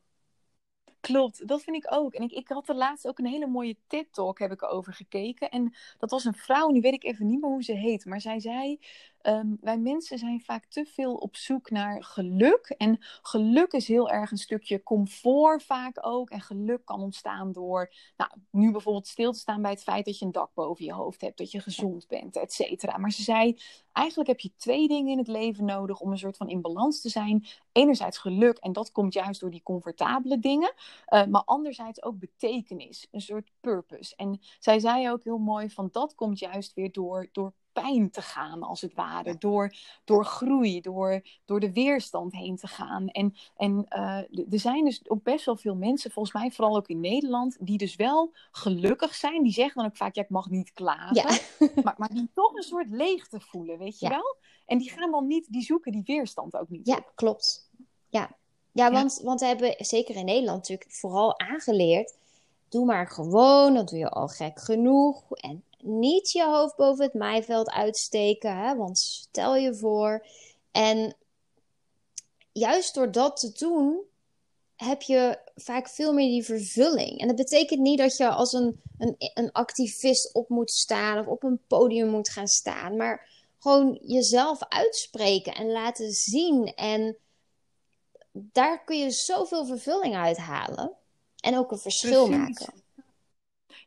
Klopt, dat vind ik ook. En ik, ik had er laatst ook een hele mooie TED-talk heb ik over gekeken. En dat was een vrouw, nu weet ik even niet meer hoe ze heet. Maar zij zei, um, wij mensen zijn vaak te veel op zoek naar geluk. En geluk is heel erg een stukje comfort vaak ook. En geluk kan ontstaan door, nou, nu bijvoorbeeld stil te staan bij het feit dat je een dak boven je hoofd hebt. Dat je gezond bent, et cetera. Maar ze zei, eigenlijk heb je twee dingen in het leven nodig om een soort van in balans te zijn. Enerzijds geluk, en dat komt juist door die comfortabele dingen. Uh, maar anderzijds ook betekenis, een soort purpose. En zij zei ook heel mooi van dat komt juist weer door, door pijn te gaan, als het ware. Door, door groei, door, door de weerstand heen te gaan. En, en uh, er zijn dus ook best wel veel mensen, volgens mij vooral ook in Nederland, die dus wel gelukkig zijn. Die zeggen dan ook vaak, ja, ik mag niet klagen. Ja. maar, maar die toch een soort leegte voelen, weet je wel? En die gaan dan niet, die zoeken die weerstand ook niet. Ja, klopt. Ja, ja, want, want we hebben zeker in Nederland natuurlijk vooral aangeleerd. Doe maar gewoon, dan doe je al gek genoeg. En niet je hoofd boven het maaiveld uitsteken, hè, want stel je voor. En juist door dat te doen, heb je vaak veel meer die vervulling. En dat betekent niet dat je als een, een, een activist op moet staan of op een podium moet gaan staan, maar gewoon jezelf uitspreken en laten zien. En daar kun je zoveel vervulling uit halen en ook een verschil maken.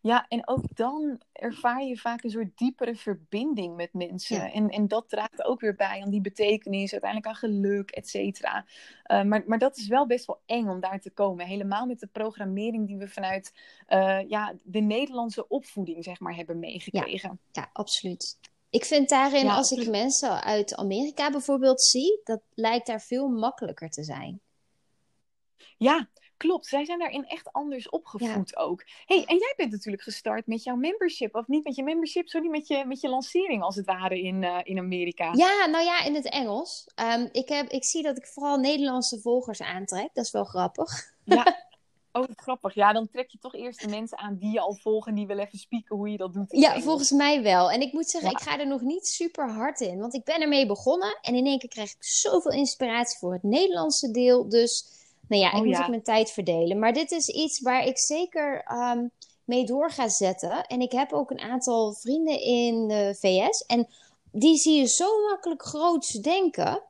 Ja, en ook dan ervaar je vaak een soort diepere verbinding met mensen. En, en dat draagt ook weer bij aan die betekenis, uiteindelijk aan geluk, et cetera. Uh, maar, maar dat is wel best wel eng om daar te komen. Helemaal met de programmering die we vanuit uh, ja, de Nederlandse opvoeding, zeg maar, hebben meegekregen. Ja, ja absoluut. Ik vind daarin, als ik mensen uit Amerika bijvoorbeeld zie, dat lijkt daar veel makkelijker te zijn. Ja, Klopt, zij zijn daarin echt anders opgevoed ook. hey, en jij bent natuurlijk gestart met jouw membership, of niet met je membership, sorry, met je, met je lancering als het ware in, uh, in Amerika. Ja, nou ja, in het Engels. Um, ik, heb, ik zie dat ik vooral Nederlandse volgers aantrek, dat is wel grappig. Ja, Oh, grappig. Ja, dan trek je toch eerst de mensen aan die je al volgen. Die wil even spieken hoe je dat doet. Ja, volgens mij wel. En ik moet zeggen, ik ga er nog niet super hard in. Want ik ben ermee begonnen. En in één keer krijg ik zoveel inspiratie voor het Nederlandse deel. Dus nou ja, ik oh, moet ook mijn tijd verdelen. Maar dit is iets waar ik zeker um, mee door ga zetten. En ik heb ook een aantal vrienden in de VS. En die zie je zo makkelijk groots denken.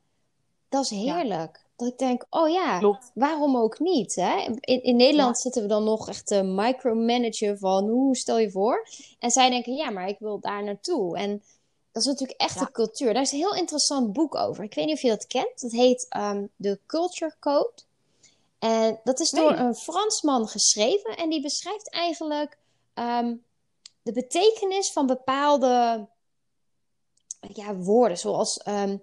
Dat is heerlijk. Dat ik denk, oh ja, waarom ook niet? Hè? In, in Nederland zitten we dan nog echt te micromanagen van hoe stel je voor? En zij denken, ja, maar ik wil daar naartoe. En dat is natuurlijk echt de cultuur. Daar is een heel interessant boek over. Ik weet niet of je dat kent. Dat heet um, The Culture Code. En dat is door een Fransman geschreven en die beschrijft eigenlijk ehm, de betekenis van bepaalde ja, woorden, zoals ehm,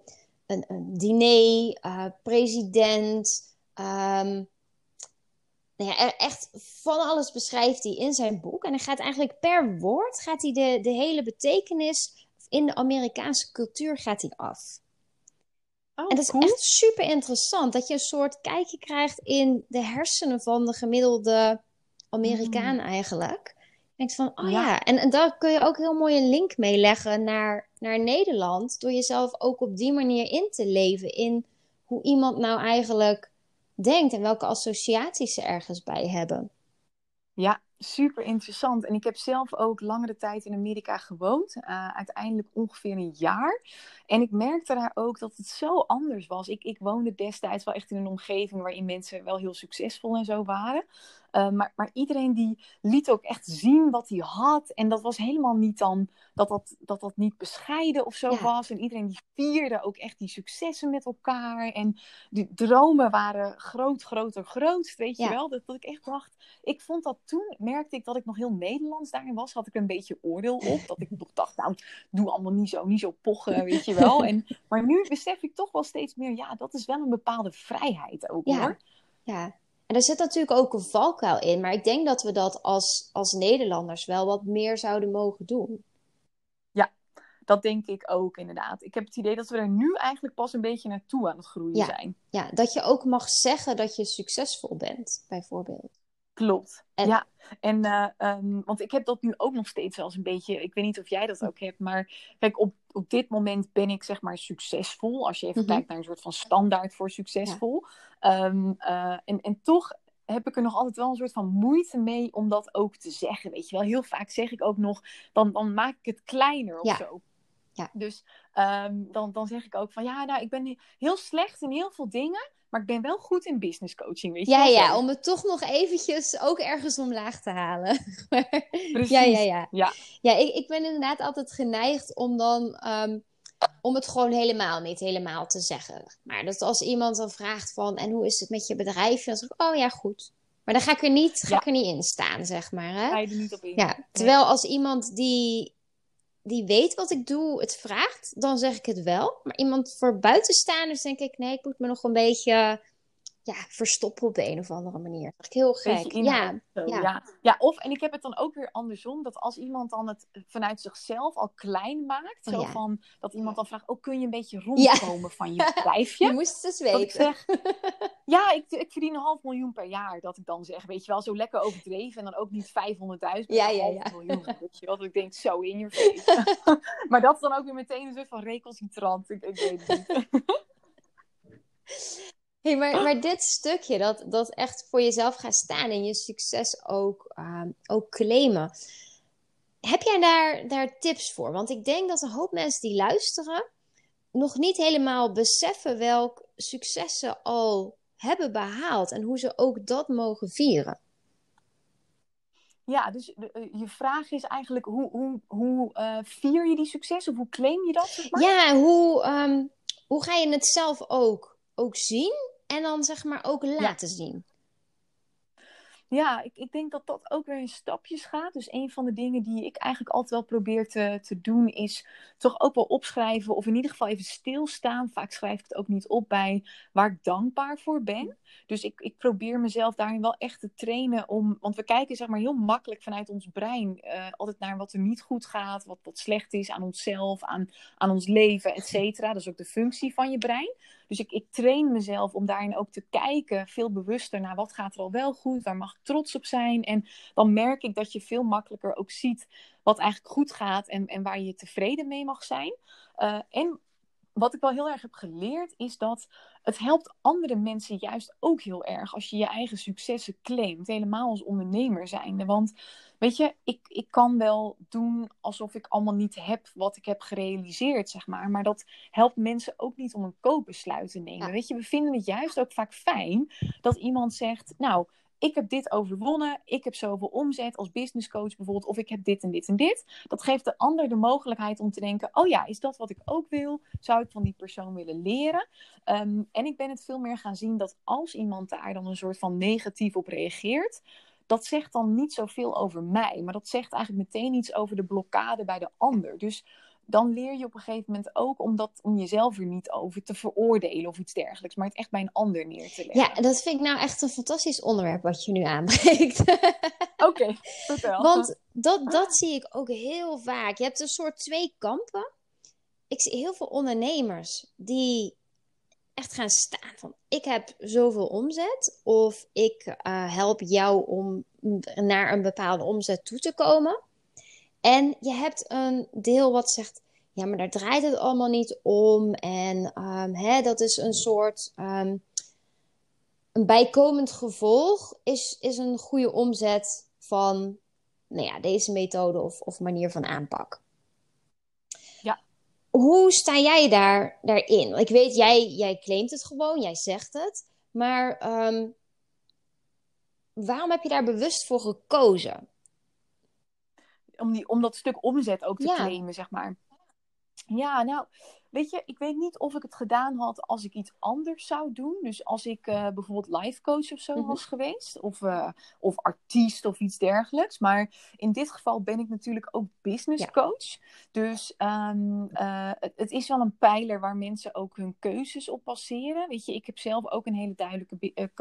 een, een, diner, uh, president. Um, nou ja, echt van alles beschrijft hij in zijn boek. En hij gaat eigenlijk per woord gaat hij de, de hele betekenis in de Amerikaanse cultuur gaat hij af. Oh, en dat is echt super interessant. Dat je een soort kijkje krijgt in de hersenen van de gemiddelde Amerikaan mm. eigenlijk. Je denkt van, oh ja. En, en daar kun je ook heel mooi een link mee leggen naar, naar Nederland. Door jezelf ook op die manier in te leven. In hoe iemand nou eigenlijk denkt. En welke associaties ze ergens bij hebben. Ja, super interessant. En ik heb zelf ook langere tijd in Amerika gewoond. Uh, uiteindelijk ongeveer een jaar. En ik merkte daar ook dat het zo anders was. Ik, ik woonde destijds wel echt in een omgeving waarin mensen wel heel succesvol en zo waren. Uh, maar, maar iedereen die liet ook echt zien wat hij had. En dat was helemaal niet dan dat dat, dat, dat niet bescheiden of zo was. En iedereen die vierde ook echt die successen met elkaar. En die dromen waren groot, groter, groot. Weet je wel? Dat, dat ik echt dacht. Ik vond dat toen, merkte ik dat ik nog heel Nederlands daarin was. Had ik een beetje oordeel op. Dat ik nog dacht, nou, doe allemaal niet zo, niet zo pochen, weet je wel. En, maar nu besef ik toch wel steeds meer, ja, dat is wel een bepaalde vrijheid ook ja. hoor. Ja, en er zit natuurlijk ook een valkuil in, maar ik denk dat we dat als, als Nederlanders wel wat meer zouden mogen doen. Ja, dat denk ik ook inderdaad. Ik heb het idee dat we er nu eigenlijk pas een beetje naartoe aan het groeien zijn. Ja, dat je ook mag zeggen dat je succesvol bent, bijvoorbeeld. Klopt. En... Ja, en uh, um, want ik heb dat nu ook nog steeds wel eens een beetje. Ik weet niet of jij dat ook hebt, maar kijk, op, op dit moment ben ik zeg maar succesvol. Als je even mm-hmm. kijkt naar een soort van standaard voor succesvol. Ja. Um, uh, en, en toch heb ik er nog altijd wel een soort van moeite mee om dat ook te zeggen. Weet je wel, heel vaak zeg ik ook nog, dan, dan maak ik het kleiner of ja. zo. Ja. Dus um, dan, dan zeg ik ook van ja, nou, ik ben heel slecht in heel veel dingen. Maar ik ben wel goed in business coaching, weet je Ja, ja, om het toch nog eventjes ook ergens omlaag te halen. Precies. Ja, ja, ja. Ja, ja ik, ik ben inderdaad altijd geneigd om dan... Um, om het gewoon helemaal niet helemaal te zeggen. Maar dat als iemand dan vraagt van... En hoe is het met je bedrijf? Dan zeg ik, oh ja, goed. Maar dan ga ik er niet, ga Ja. ik er niet in staan, zeg maar. Hè? ga je er niet op in. Ja, terwijl als iemand die, die weet wat ik doe het vraagt, dan zeg ik het wel. Maar iemand voor buitenstaanders denk ik, nee, ik moet me nog een beetje ja, verstoppen op de een of andere manier. Is heel gek. Ja, ja. ja. ja. of, en ik heb het dan ook weer andersom, dat als iemand dan het vanuit zichzelf al klein maakt, Oh, zo ja. van, dat iemand dan vraagt, oh, kun je een beetje rondkomen van je bedrijfje? je moest het eens weten. zeg, ja, ik, ik verdien een half miljoen per jaar. Dat ik dan zeg, weet je wel, zo lekker overdreven. En dan ook niet 500.000, maar Ja, ja, ja. miljoen. Weet je wel, dat ik denk, zo in je face. maar dat is dan ook weer meteen een soort van recalcitrant. Ik, ik weet het niet. Hey, maar, maar dit stukje, dat, dat echt voor jezelf gaan staan en je succes ook, ehm, ook claimen. Heb jij daar, daar tips voor? Want ik denk dat een hoop mensen die luisteren nog niet helemaal beseffen welk succes ze al hebben behaald en hoe ze ook dat mogen vieren. Ja, dus de- eh, je vraag is eigenlijk, hoe, hoe, hoe eh, vier je die succes? Of hoe claim je dat, zeg maar? Ja, hoe, ehm, hoe ga je het zelf ook, ook zien en dan zeg maar ook laten zien? Ja, ik, ik denk dat dat ook weer in stapjes gaat. Dus een van de dingen die ik eigenlijk altijd wel probeer te, te doen, is toch ook wel opschrijven. Of in ieder geval even stilstaan. Vaak schrijf ik het ook niet op bij waar ik dankbaar voor ben. Dus ik, ik probeer mezelf daarin wel echt te trainen om. Want we kijken zeg maar heel makkelijk vanuit ons brein eh, altijd naar wat er niet goed gaat, wat, wat slecht is aan onszelf, aan, aan ons leven, et cetera. Dat is ook de functie van je brein. Dus ik, ik train mezelf om daarin ook te kijken, veel bewuster naar wat gaat er al wel goed, waar mag ik trots op zijn. En dan merk ik dat je veel makkelijker ook ziet wat eigenlijk goed gaat en, en waar je tevreden mee mag zijn. Uh, en wat ik wel heel erg heb geleerd is dat het helpt andere mensen juist ook heel erg als je je eigen successen claimt. Helemaal als ondernemer zijnde. Want weet je, ik, ik kan wel doen alsof ik allemaal niet heb wat ik heb gerealiseerd, zeg maar. Maar dat helpt mensen ook niet om een koopbesluit te nemen. Ja. Weet je, we vinden het juist ook vaak fijn dat iemand zegt, nou, ik heb dit overwonnen, ik heb zoveel omzet als business coach bijvoorbeeld, of ik heb dit en dit en dit. Dat geeft de ander de mogelijkheid om te denken, oh ja, is dat wat ik ook wil? Zou ik van die persoon willen leren? Um, en ik ben het veel meer gaan zien dat als iemand daar dan een soort van negatief op reageert, dat zegt dan niet zoveel over mij, maar dat zegt eigenlijk meteen iets over de blokkade bij de ander. Dus dan leer je op een gegeven moment ook om, dat, om jezelf er niet over te veroordelen of iets dergelijks, maar het echt bij een ander neer te leggen. Ja, dat vind ik nou echt een fantastisch onderwerp wat je nu aanbreekt. Oké, okay, vertel. Want dat, dat zie ik ook heel vaak. Je hebt een soort twee kampen. Ik zie heel veel ondernemers die echt gaan staan van ik heb zoveel omzet of ik uh, help jou om naar een bepaalde omzet toe te komen. En je hebt een deel wat zegt, ja, maar daar draait het allemaal niet om. En um, hè, dat is een soort um, een bijkomend gevolg, is, is een goede omzet van nou ja, deze methode of, of manier van aanpak. Ja. Hoe sta jij daar, daarin? Ik weet, jij, jij claimt het gewoon, jij zegt het. Maar ehm, waarom heb je daar bewust voor gekozen? Om, die, om dat stuk omzet ook te claimen, zeg maar. Ja, nou, Weet je, ik weet niet of ik het gedaan had als ik iets anders zou doen. Dus als ik uh, bijvoorbeeld life coach of zo mhm. was geweest. Of, uh, of artiest of iets dergelijks. Maar in dit geval ben ik natuurlijk ook business coach. Dus um, uh, het, het, is wel een pijler waar mensen ook hun keuzes op passeren. Weet je, ik heb zelf ook een hele duidelijke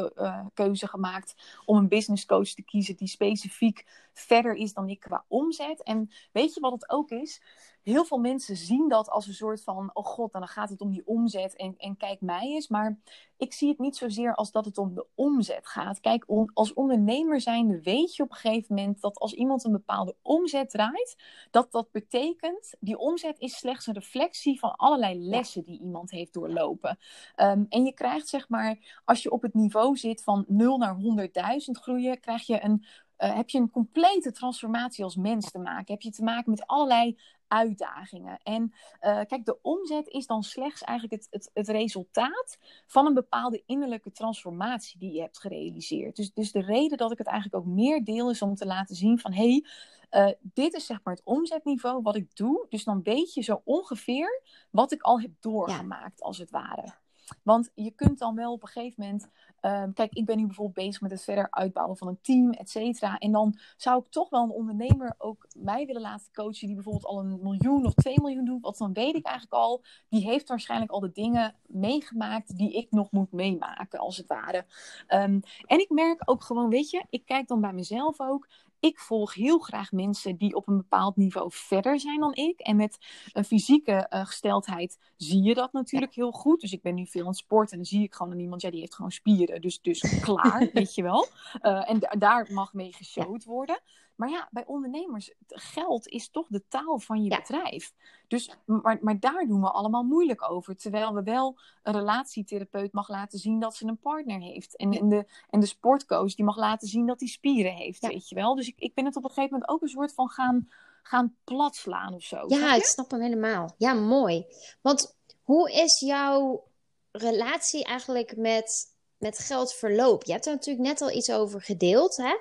keuze gemaakt om een business coach te kiezen die specifiek verder is dan ik qua omzet. En weet je wat het ook is? heel veel mensen zien dat als een soort van, oh god, dan gaat het om die omzet en, en kijk mij eens. Maar ik zie het niet zozeer als dat het om de omzet gaat. Kijk, als ondernemer zijnde weet je op een gegeven moment dat als iemand een bepaalde omzet draait, dat dat betekent, die omzet is slechts een reflectie van allerlei lessen die iemand heeft doorlopen. Ehm, en je krijgt zeg maar, als je op het niveau zit van 0 naar 100.000 groeien, krijg je een uh, heb je een complete transformatie als mens te maken. Heb je te maken met allerlei uitdagingen. En uh, kijk, de omzet is dan slechts eigenlijk het, het, het, resultaat van een bepaalde innerlijke transformatie die je hebt gerealiseerd. Dus, dus de reden dat ik het eigenlijk ook meer deel is om te laten zien van hé, hey, uh, dit is zeg maar het omzetniveau wat ik doe. Dus dan weet je zo ongeveer wat ik al heb doorgemaakt, als het ware. Want je kunt dan wel op een gegeven moment. Ehm, kijk, ik ben nu bijvoorbeeld bezig met het verder uitbouwen van een team, et cetera. En dan zou ik toch wel een ondernemer ook mij willen laten coachen. die bijvoorbeeld al een miljoen of twee miljoen doet. Want dan weet ik eigenlijk al. die heeft waarschijnlijk al de dingen meegemaakt. die ik nog moet meemaken, als het ware. Um, en ik merk ook gewoon, weet je, ik kijk dan bij mezelf ook ik volg heel graag mensen die op een bepaald niveau verder zijn dan ik. En met een fysieke uh, gesteldheid zie je dat natuurlijk heel goed. Dus ik ben nu veel aan het sporten en dan zie ik gewoon aan iemand, ja, die heeft gewoon spieren. Dus, dus klaar, weet je wel. Uh, en daar mag mee geshowd worden. Maar ja, bij ondernemers, geld is toch de taal van je bedrijf. Dus, maar, maar daar doen we allemaal moeilijk over. Terwijl we wel een relatietherapeut mag laten zien dat ze een partner heeft. En, en, de, en de sportcoach die mag laten zien dat hij spieren heeft, weet je wel. Dus ik, ik ben het op een gegeven moment ook een soort van gaan, gaan platslaan of zo. Ja, ik snap hem helemaal. Ja, mooi. Want hoe is jouw relatie eigenlijk met, met geld verlopen? Je hebt er natuurlijk net al iets over gedeeld, hè?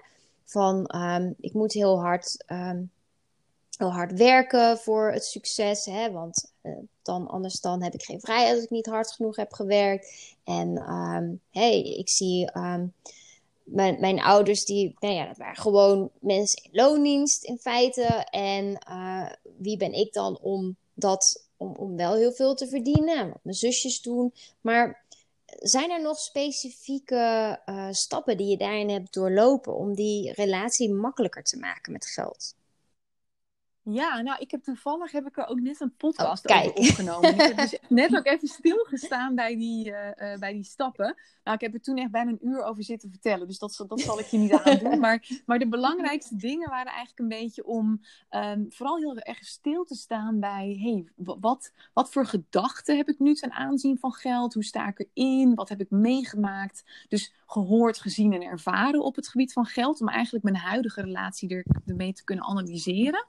Van um, ik moet heel hard, um, heel hard werken voor het succes. Hè? Want uh, dan, anders dan heb ik geen vrijheid als ik niet hard genoeg heb gewerkt. En um, hey, ik zie mijn, mijn ouders, die, nou ja, dat waren gewoon mensen in loondienst in feite. En uh, wie ben ik dan om dat, om, om wel heel veel te verdienen? Wat mijn zusjes doen. Maar zijn er nog specifieke uh, stappen die je daarin hebt doorlopen om die relatie makkelijker te maken met geld? Ja, nou, ik heb toevallig heb ik er ook net een podcast oh, over opgenomen. ik heb dus net ook even stilgestaan bij die, uh, uh, bij die stappen. Nou, ik heb er toen echt bijna een uur over zitten vertellen. Dus dat, dat zal ik je niet aandoen. Maar, maar de belangrijkste dingen waren eigenlijk een beetje om um, vooral heel erg stil te staan bij... hey, wat, wat voor gedachten heb ik nu ten aanzien van geld? Hoe sta ik erin? Wat heb ik meegemaakt? Dus gehoord, gezien en ervaren op het gebied van geld. Om eigenlijk mijn huidige relatie er, ermee te kunnen analyseren.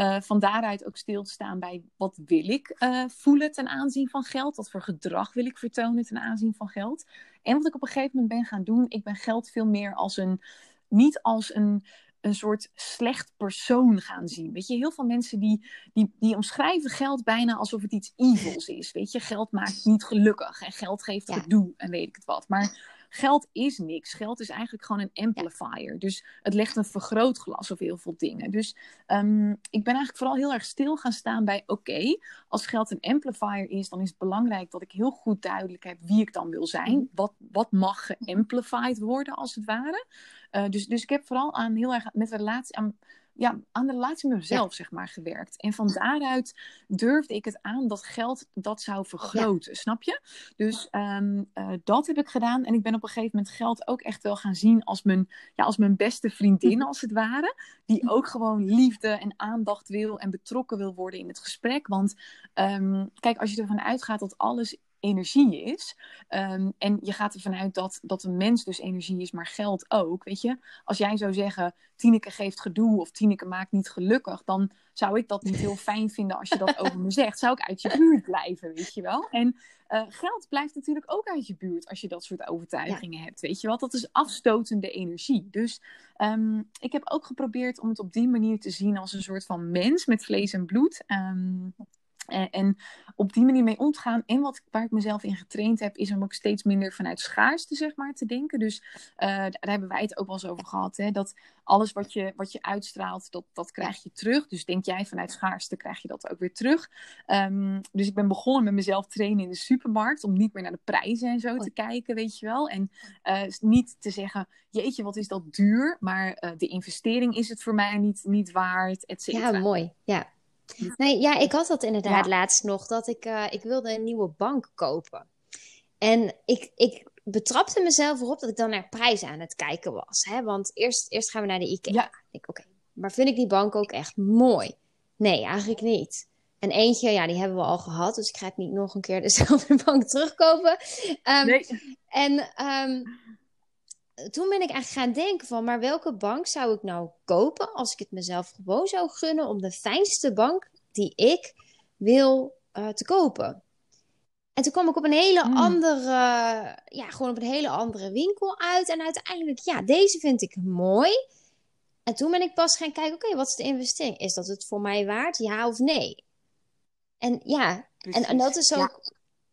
Uh, van daaruit ook stil te staan bij wat wil ik uh, voelen ten aanzien van geld? Wat voor gedrag wil ik vertonen ten aanzien van geld? En wat ik op een gegeven moment ben gaan doen, ik ben geld veel meer als een, niet als een, een soort slecht persoon gaan zien. Weet je, heel veel mensen die, die, die omschrijven geld bijna alsof het iets evils is. Weet je, geld maakt niet gelukkig en geld geeft ja. gedoe en weet ik het wat. Maar geld is niks. Geld is eigenlijk gewoon een amplifier. Dus het legt een vergrootglas op heel veel dingen. Dus um, ik ben eigenlijk vooral heel erg stil gaan staan bij: oké, als geld een amplifier is, dan is het belangrijk dat ik heel goed duidelijk heb wie ik dan wil zijn. Mhm. Wat, wat mag geamplified worden, als het ware. Uh, dus, dus ik heb vooral aan heel erg met relatie aan ja, aan de relatie met mezelf, zeg maar, gewerkt. En van daaruit durfde ik het aan dat geld dat zou vergroten, snap je? Dus um, uh, dat heb ik gedaan. En ik ben op een gegeven moment geld ook echt wel gaan zien als mijn, ja, als mijn beste vriendin, als het ware. Die ook gewoon liefde en aandacht wil en betrokken wil worden in het gesprek. Want um, kijk, als je ervan uitgaat dat alles energie is. Ehm, en je gaat ervan uit dat, dat een mens dus energie is, maar geld ook. Weet je, als jij zou zeggen: Tineke geeft gedoe of Tineke maakt niet gelukkig, dan zou ik dat niet heel fijn vinden als je dat over me zegt. Zou ik uit je buurt blijven, weet je wel? En uh, geld blijft natuurlijk ook uit je buurt als je dat soort overtuigingen hebt, weet je wel? Dat is afstotende energie. Dus um, ik heb ook geprobeerd om het op die manier te zien als een soort van mens met vlees en bloed. Um, en, op die manier mee om te gaan. En wat, waar ik mezelf in getraind heb, is om ook steeds minder vanuit schaarste zeg maar, te denken. Dus uh, daar hebben wij het ook wel eens over gehad. Hè? Dat alles wat je, wat je uitstraalt, dat, dat krijg je terug. Dus denk jij vanuit schaarste, krijg je dat ook weer terug. Um, dus ik ben begonnen met mezelf trainen in de supermarkt. Om niet meer naar de prijzen en zo te kijken, weet je wel. En uh, niet te zeggen, jeetje, wat is dat duur. Maar uh, de investering is het voor mij niet, niet waard, et cetera. Ja, mooi. Ja. Nee, ja, ik had dat inderdaad ja. laatst nog. Dat ik, uh, ik wilde een nieuwe bank kopen. En ik, ik betrapte mezelf erop dat ik dan naar prijzen aan het kijken was. Hè? Want eerst, eerst gaan we naar de IKEA. Ja. Ik, oké, okay. Maar vind ik die bank ook echt mooi? Nee, eigenlijk niet. En eentje, ja, die hebben we al gehad. Dus ik ga het niet nog een keer dezelfde bank terugkopen. Um, nee. En um, toen ben ik eigenlijk gaan denken van, maar welke bank zou ik nou kopen als ik het mezelf gewoon zou gunnen om de fijnste bank die ik wil uh, te kopen? En toen kwam ik op een hele mm. andere, ja, gewoon op een hele andere winkel uit. En uiteindelijk, ja, deze vind ik mooi. En toen ben ik pas gaan kijken, oké, okay, wat is de investering? Is dat het voor mij waard, ja of nee? En ja, en, en, dat is ook...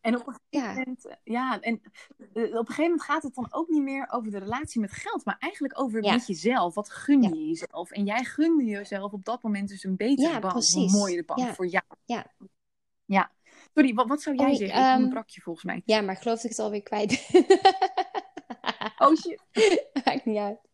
En op een gegeven ja. moment, ja, en op een gegeven moment gaat het dan ook niet meer over de relatie met geld, maar eigenlijk over ja. met jezelf. Wat gun je ja. jezelf? En jij gunde jezelf op dat moment dus een betere ja, bank, precies. een mooiere bank voor jou. Ja. ja. Sorry, wat, wat zou jij oh, zeggen? Um, ik onderbrak je volgens mij. Ja, maar ik geloof dat ik het alweer kwijt oh shit. Maakt niet uit.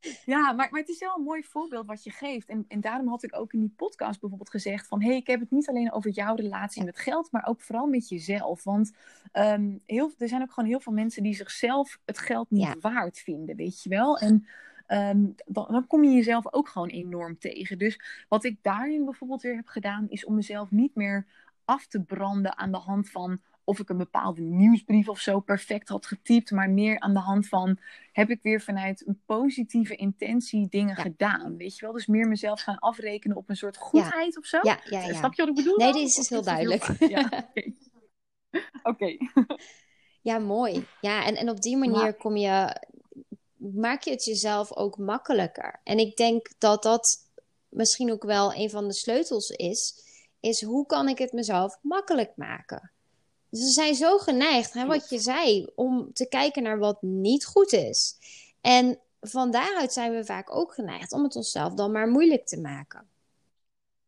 Ja, maar, maar het is wel een mooi voorbeeld wat je geeft. En, en daarom had ik ook in die podcast bijvoorbeeld gezegd van... hé, hey, ik heb het niet alleen over jouw relatie met geld, maar ook vooral met jezelf. Want um, heel, er zijn ook gewoon heel veel mensen die zichzelf het geld niet ja. waard vinden, weet je wel. En um, dan, dan, kom je jezelf ook gewoon enorm tegen. Dus wat ik daarin bijvoorbeeld weer heb gedaan, is om mezelf niet meer af te branden aan de hand van of ik een bepaalde nieuwsbrief of zo perfect had getypt, maar meer aan de hand van heb ik weer vanuit een positieve intentie dingen ja. gedaan. Weet je wel? Dus meer mezelf gaan afrekenen op een soort goedheid ja. of zo. Ja, ja, ja. Snap je wat ik bedoel? Nee, dit is dus heel duidelijk. Heel ja, oké. Okay. ja, mooi. Ja, en, en op die manier kom je, maak je het jezelf ook makkelijker. En ik denk dat dat misschien ook wel een van de sleutels is, is hoe kan ik het mezelf makkelijk maken? Ze zijn zo geneigd, hè, wat je zei, om te kijken naar wat niet goed is. En van daaruit zijn we vaak ook geneigd om het onszelf dan maar moeilijk te maken.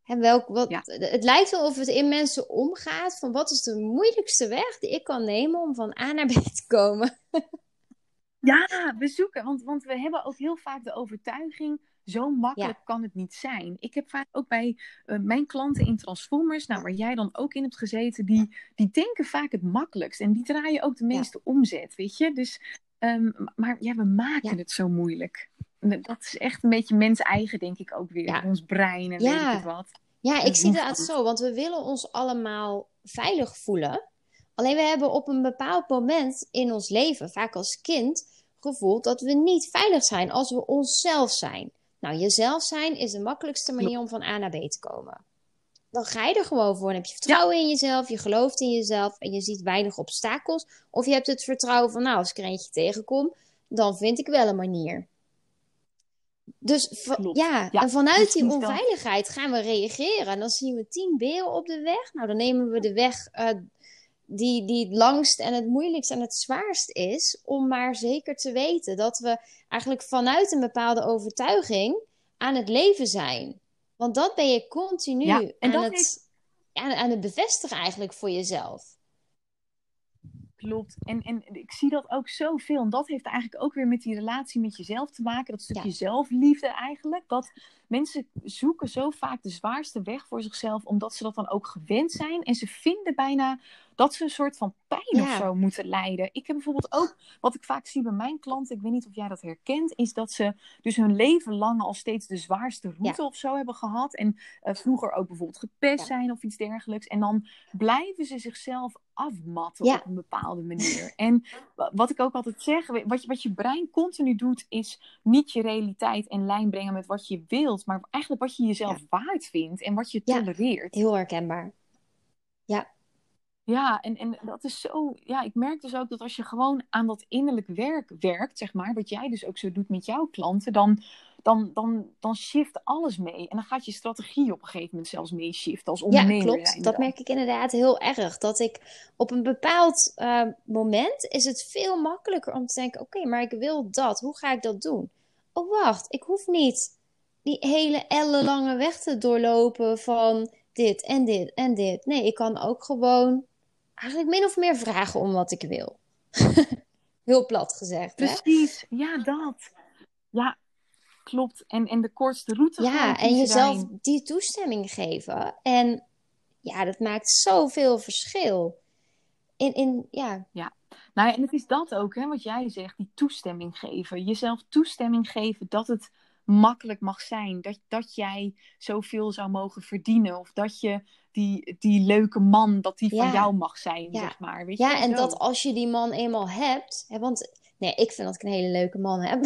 En welk, wat, ja. Het lijkt wel of het in mensen omgaat van wat is de moeilijkste weg die ik kan nemen om van A naar B te komen. ja, we zoeken, want, want we hebben ook heel vaak de overtuiging zo makkelijk ja. kan het niet zijn. Ik heb vaak ook bij uh, mijn klanten in Transformers, nou, waar jij dan ook in hebt gezeten, die, die denken vaak het makkelijkst. En die draaien ook de meeste ja. omzet, weet je. Dus, um, maar ja, we maken het zo moeilijk. Dat is echt een beetje mens eigen, denk ik ook weer. Ons brein en weet ik het wat. Ja, ik zie het zo, want we willen ons allemaal veilig voelen. Alleen we hebben op een bepaald moment in ons leven, vaak als kind, gevoeld dat we niet veilig zijn als we onszelf zijn. Nou, jezelf zijn is de makkelijkste manier om van A naar B te komen. Dan ga je er gewoon voor. Dan heb je vertrouwen ja. in jezelf, je gelooft in jezelf en je ziet weinig obstakels. Of je hebt het vertrouwen van, nou, als ik er eentje tegenkom, dan vind ik wel een manier. Dus ja, ja, en vanuit die onveiligheid gaan we reageren. En dan zien we tien beren op de weg. Nou, dan nemen we de weg uh, die, die het langst en het moeilijkst en het zwaarst is, om maar zeker te weten dat we eigenlijk vanuit een bepaalde overtuiging aan het leven zijn. Want dat ben je continu ja, en aan, het, heeft... aan, aan het bevestigen eigenlijk voor jezelf. Klopt. En, en ik zie dat ook zoveel. En dat heeft eigenlijk ook weer met die relatie met jezelf te maken. Dat stukje ja. zelfliefde eigenlijk. Dat, mensen zoeken zo vaak de zwaarste weg voor zichzelf, omdat ze dat dan ook gewend zijn. En ze vinden bijna dat ze een soort van pijn of zo moeten lijden. Ik heb bijvoorbeeld ook, wat ik vaak zie bij mijn klanten, ik weet niet of jij dat herkent, is dat ze dus hun leven lang al steeds de zwaarste route of zo hebben gehad. En uh, vroeger ook bijvoorbeeld gepest zijn of iets dergelijks. En dan blijven ze zichzelf afmatten op een bepaalde manier. En wat ik ook altijd zeg, wat je, wat je brein continu doet, is niet je realiteit in lijn brengen met wat je wilt, maar eigenlijk wat je jezelf waard vindt en wat je tolereert. Heel herkenbaar. Ja, ja, en, en dat is zo. Ja, ik merk dus ook dat als je gewoon aan dat innerlijk werk werkt, zeg maar, wat jij dus ook zo doet met jouw klanten, dan, dan, dan, dan shift alles mee. En dan gaat je strategie op een gegeven moment zelfs mee shiften als ondernemer. Ja, klopt. Dat merk ik inderdaad heel erg. Dat ik op een bepaald uh, moment is het veel makkelijker om te denken: oké, maar ik wil dat. Hoe ga ik dat doen? Oh, wacht, ik hoef niet die hele ellenlange weg te doorlopen van dit en dit en dit. Nee, ik kan ook gewoon eigenlijk min of meer vragen om wat ik wil. Heel plat gezegd. Precies, ja, dat. Ja, klopt. En, en de kortste route. Ja, en jezelf die toestemming geven. En ja, dat maakt zoveel verschil. In, in, ja. ja, nou ja, en het is dat ook, hè, wat jij zegt, die toestemming geven. Jezelf toestemming geven dat het makkelijk mag zijn. Dat, dat jij zoveel zou mogen verdienen. Of dat je die, die leuke man, dat die van jou mag zijn, ja. zeg maar. Weet ja, je? en dat als je die man eenmaal hebt... Hè, want nee, ik vind dat ik een hele leuke man heb.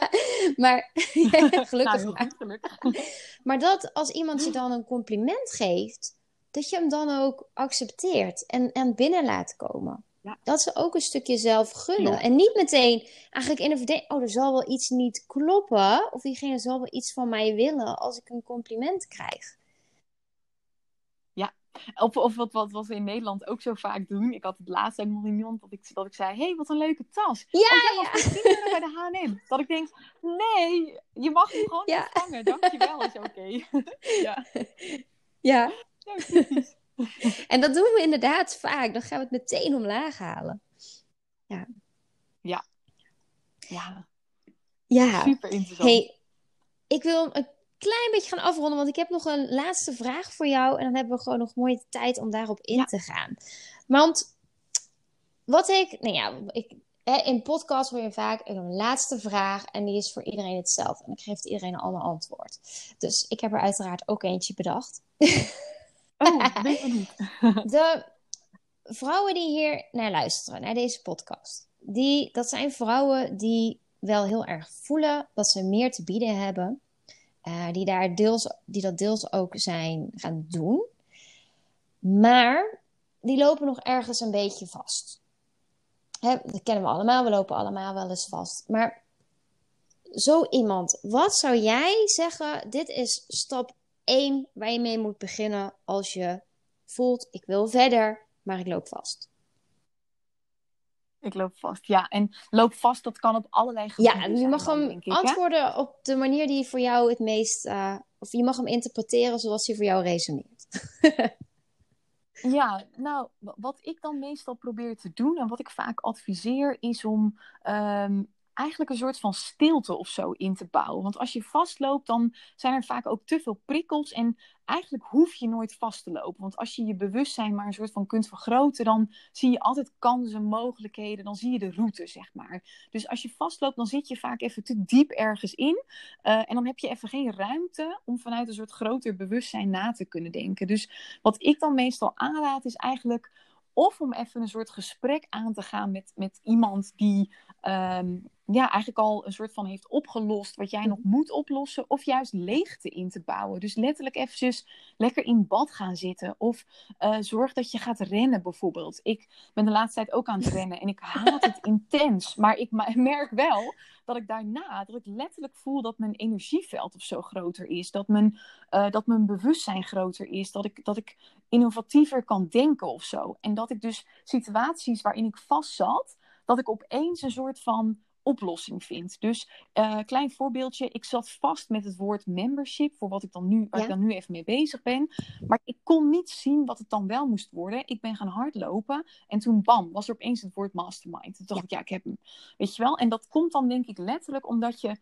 maar gelukkig. Nou, gelukkig. maar dat als iemand je dan een compliment geeft... dat je hem dan ook accepteert en, en binnen laat komen. Dat ze ook een stukje zelf gunnen. En niet meteen eigenlijk in een verdenking. Oh, er zal wel iets niet kloppen. Of diegene zal wel iets van mij willen als ik een compliment krijg. Of, of wat, wat, wat we in Nederland ook zo vaak doen. Ik had het laatst ook nog in iemand dat ik, dat ik zei: hey, wat een leuke tas. Ja, oh, ja. Was bij de H&M. Dat ik denk: nee, je mag hem gewoon ja. ontvangen. Dankjewel, is oké. ja. Ja. ja en dat doen we inderdaad vaak. Dan gaan we het meteen omlaag halen. Ja. Ja. Ja. Ja. Super interessant. Hey, ik wil een klein beetje gaan afronden, want ik heb nog een laatste vraag voor jou. En dan hebben we gewoon nog mooie tijd om daarop in te gaan. Want wat ik, nou ja, ik, in podcast hoor je vaak een laatste vraag en die is voor iedereen hetzelfde. En ik geef iedereen een ander antwoord. Dus ik heb er uiteraard ook eentje bedacht. Oh, niet. De vrouwen die hier naar luisteren, naar deze podcast, die, dat zijn vrouwen die wel heel erg voelen dat ze meer te bieden hebben. Uh, die, daar deels, die dat deels ook zijn gaan doen. Maar die lopen nog ergens een beetje vast. Hè, dat kennen we allemaal, we lopen allemaal wel eens vast. Maar zo iemand, wat zou jij zeggen? Dit is stap één waar je mee moet beginnen als je voelt, ik wil verder, maar ik loop vast. Ik loop vast, ja. En loop vast, dat kan op allerlei gebieden Ja, je mag hem antwoorden op de manier die voor jou het meest... Uh, of je mag hem interpreteren zoals hij voor jou resoneert. ja, nou, wat ik dan meestal probeer te doen... en wat ik vaak adviseer, is om... Um, eigenlijk een soort van stilte of zo in te bouwen. Want als je vastloopt, dan zijn er vaak ook te veel prikkels. En eigenlijk hoef je nooit vast te lopen. Want als je je bewustzijn maar een soort van kunt vergroten, dan zie je altijd kansen, mogelijkheden. Dan zie je de route, zeg maar. Dus als je vastloopt, dan zit je vaak even te diep ergens in. Uh, en dan heb je even geen ruimte om vanuit een soort groter bewustzijn na te kunnen denken. Dus wat ik dan meestal aanraad, is eigenlijk of om even een soort gesprek aan te gaan met, met iemand die um, ja, eigenlijk al een soort van heeft opgelost wat jij nog moet oplossen. Of juist leegte in te bouwen. Dus letterlijk eventjes lekker in bad gaan zitten. Of uh, zorg dat je gaat rennen bijvoorbeeld. Ik ben de laatste tijd ook aan het rennen en ik haat het intens. Maar ik merk wel dat ik daarna, dat ik letterlijk voel dat mijn energieveld of zo groter is. Dat mijn, uh, dat mijn bewustzijn groter is. Dat ik, dat ik innovatiever kan denken of zo. En dat ik dus situaties waarin ik vast zat, dat ik opeens een soort van oplossing vind. Dus uh, klein voorbeeldje, ik zat vast met het woord membership, voor wat ik dan nu, waar ik dan nu even mee bezig ben. Maar ik kon niet zien wat het dan wel moest worden. Ik ben gaan hardlopen en toen bam, was er opeens het woord mastermind. Toen dacht ik, ja, ik heb hem. Weet je wel? En dat komt dan denk ik letterlijk omdat je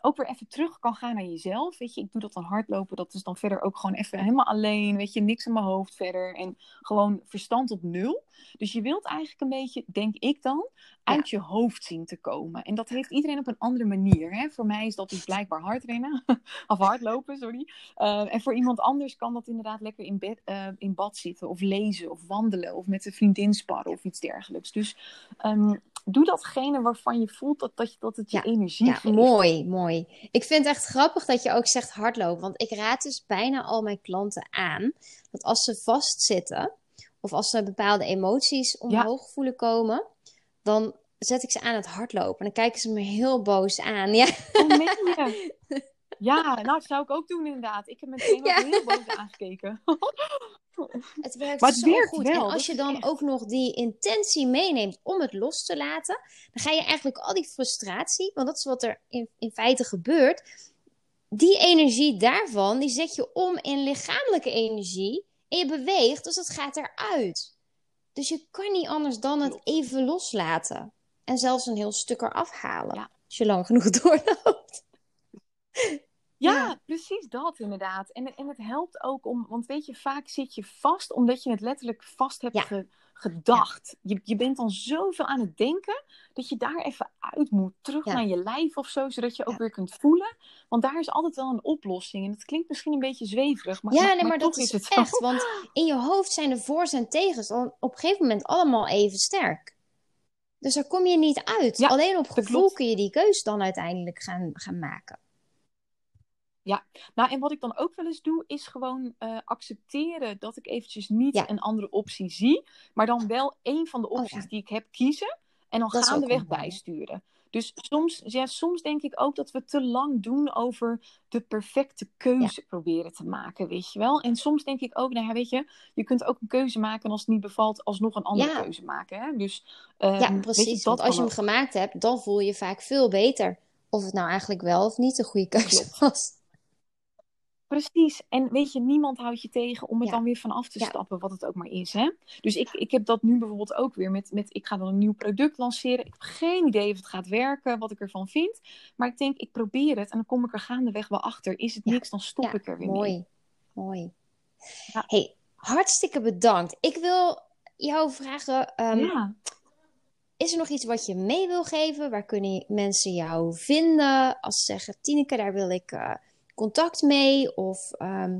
ook weer even terug kan gaan naar jezelf. Weet je, ik doe dat dan hardlopen. Dat is dan verder ook gewoon even helemaal alleen. Weet je, niks in mijn hoofd verder. En gewoon verstand op nul. Dus je wilt eigenlijk een beetje, denk ik dan, uit je hoofd zien te komen. En dat heeft iedereen op een andere manier. Hè? Voor mij is dat dus blijkbaar hardrennen. of hardlopen, sorry. Uh, en voor iemand anders kan dat inderdaad lekker in, bed, uh, in bad zitten. Of lezen, of wandelen. Of met een vriendin sparren of iets dergelijks. Dus um, doe datgene waarvan je voelt dat, dat, dat het je Ja, energie Ja, geeft. mooi, mooi. Ik vind het echt grappig dat je ook zegt hardlopen. Want ik raad dus bijna al mijn klanten aan dat als ze vastzitten of als ze bepaalde emoties omhoog voelen komen, dan zet ik ze aan het hardlopen. En dan kijken ze me heel boos aan. Ja, Oh? Ja, nou, dat zou ik ook doen inderdaad. Ik heb meteen Ja. heel boos aangekeken. het werkt Maar het zo werkt goed. wel, En als je dan echt. ook nog die intentie meeneemt om het los te laten, dan ga je eigenlijk al die frustratie, want dat is wat er in, in feite gebeurt, die energie daarvan, die zet je om in lichamelijke energie en je beweegt, dus dat gaat eruit. Dus je kan niet anders dan het even loslaten. En zelfs een heel stuk eraf halen. Ja. Als je lang genoeg doorloopt. Ja, precies dat inderdaad. En, en het helpt ook om, want weet je, vaak zit je vast omdat je het letterlijk vast hebt ge- gedacht. Je, je bent dan zoveel aan het denken dat je daar even uit moet, terug naar je lijf of zo, zodat je ook weer kunt voelen. Want daar is altijd wel een oplossing. En het klinkt misschien een beetje zweverig, maar, ja, maar, nee, maar dat is, het zo. echt. Want in je hoofd zijn de voor's en tegens op een gegeven moment allemaal even sterk. Dus daar kom je niet uit. Ja, Alleen op dat gevoel kun je die keus dan uiteindelijk gaan, gaan maken. Nou, en wat ik dan ook wel eens doe, is gewoon eh, accepteren dat ik eventjes niet Ja. een andere optie zie, maar dan wel één van de Oh, opties ja. die ik heb kiezen en dan Dat gaandeweg een bijsturen. Dus soms, ja, soms denk ik ook dat we te lang doen over de perfecte keuze proberen te maken, weet je wel. En soms denk ik ook, nou ja, weet je, je kunt ook een keuze maken en als het niet bevalt, alsnog een andere Ja. keuze maken. Hè? Dus, ehm, Ja, je, precies. dat Want als je hem gemaakt hebt, dan voel je je vaak veel beter. Of het nou eigenlijk wel of niet de goede keuze was. Precies. En weet je, niemand houdt je tegen om er Ja. dan weer vanaf te Ja. stappen, wat het ook maar is. Hè? Dus ik, ik heb dat nu bijvoorbeeld ook weer met, met, ik ga dan een nieuw product lanceren. Ik heb geen idee of het gaat werken, wat ik ervan vind. Maar ik denk, ik probeer het en dan kom ik er gaandeweg wel achter. Is het Ja. niks, dan stop ik er weer mee. Mooi, mooi. Hey, hartstikke bedankt. Ik wil jou vragen, ehm, ja. is er nog iets wat je mee wil geven? Waar kunnen mensen jou vinden? Als ze zeggen, Tineke, daar wil ik eh, contact mee. Of ehm,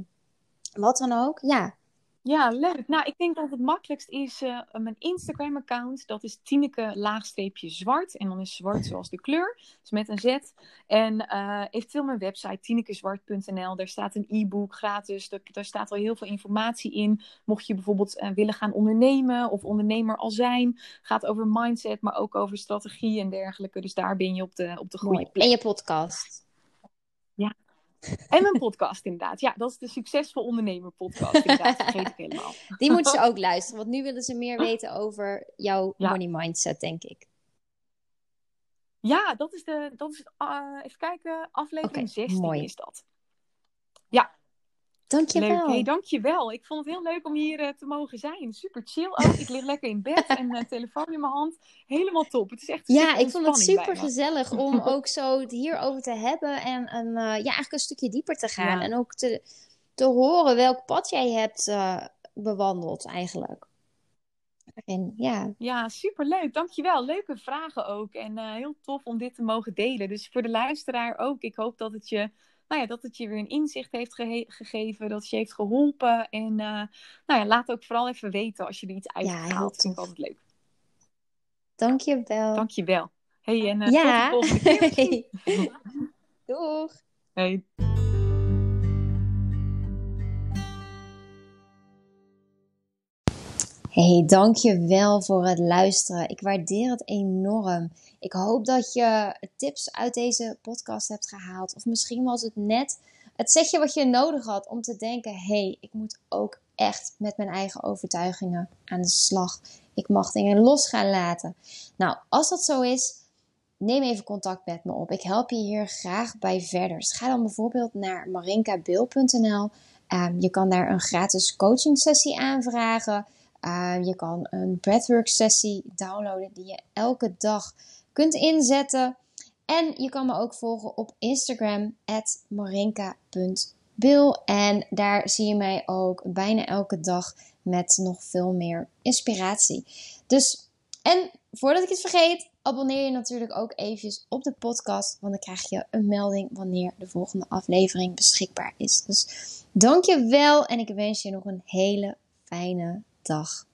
wat dan ook. Ja, Ja, leuk. Nou, ik denk dat het makkelijkst is eh, mijn Instagram-account. Dat is Tineke laagstreepje zwart. En dan is zwart zoals de kleur. Dus met een Z. En eh eventueel mijn website tinekezwart.nl. Daar staat een e-book gratis. Daar, daar staat al heel veel informatie in. Mocht je bijvoorbeeld eh, willen gaan ondernemen of ondernemer al zijn. Gaat over mindset, maar ook over strategie en dergelijke. Dus daar ben je op de, op de goede mooi. plek. En je podcast. En mijn podcast inderdaad. Ja, dat is de Succesvol Ondernemer podcast inderdaad. Vergeet ik helemaal. Die moeten ze ook luisteren, want nu willen ze meer weten over jouw Ja. money mindset, denk ik. Ja, dat is de. Dat is, eh, even kijken, aflevering Oké, 16 mooi. is dat. Dankjewel. Leuk. Hey, dankjewel. Ik vond het heel leuk om hier eh, te mogen zijn. Super chill ook. Ik lig lekker in bed en een telefoon in mijn hand. Helemaal top. Het is echt Ja, ik vond het super gezellig om ook zo het hierover te hebben en een, eh, ja, eigenlijk een stukje dieper te gaan. Ja. En ook te, te horen welk pad jij hebt bewandeld eigenlijk. En ja, Ja, super leuk. Dankjewel. Leuke vragen ook. En heel tof om dit te mogen delen. Dus voor de luisteraar ook. Ik hoop dat het je, nou ja, dat het je weer een inzicht heeft gegeven. Dat het je heeft geholpen. En eh, nou ja, laat ook vooral even weten als je er iets uit Ja, hebt heel gehaald. Vind ik altijd leuk. dankjewel. Dankjewel. Hey, en eh, Ja. tot de volgende keer. Doeg. Hey. Hey, dankjewel voor het luisteren. Ik waardeer het enorm. Ik hoop dat je tips uit deze podcast hebt gehaald. Of misschien was het net het zetje wat je nodig had om te denken: hey, ik moet ook echt met mijn eigen overtuigingen aan de slag. Ik mag dingen los gaan laten. Nou, als dat zo is, neem even contact met me op. Ik help je hier graag bij verder. Dus ga dan bijvoorbeeld naar marinkabil.nl. Ehm, je kan daar een gratis coaching sessie aanvragen. Uh, je kan een breathwork sessie downloaden die je elke dag kunt inzetten. En je kan me ook volgen op Instagram, marinka.bil. En daar zie je mij ook bijna elke dag met nog veel meer inspiratie. Dus, en voordat ik het vergeet, abonneer je natuurlijk ook eventjes op de podcast. Want dan krijg je een melding wanneer de volgende aflevering beschikbaar is. Dus dank je wel en ik wens je nog een hele fijne dag.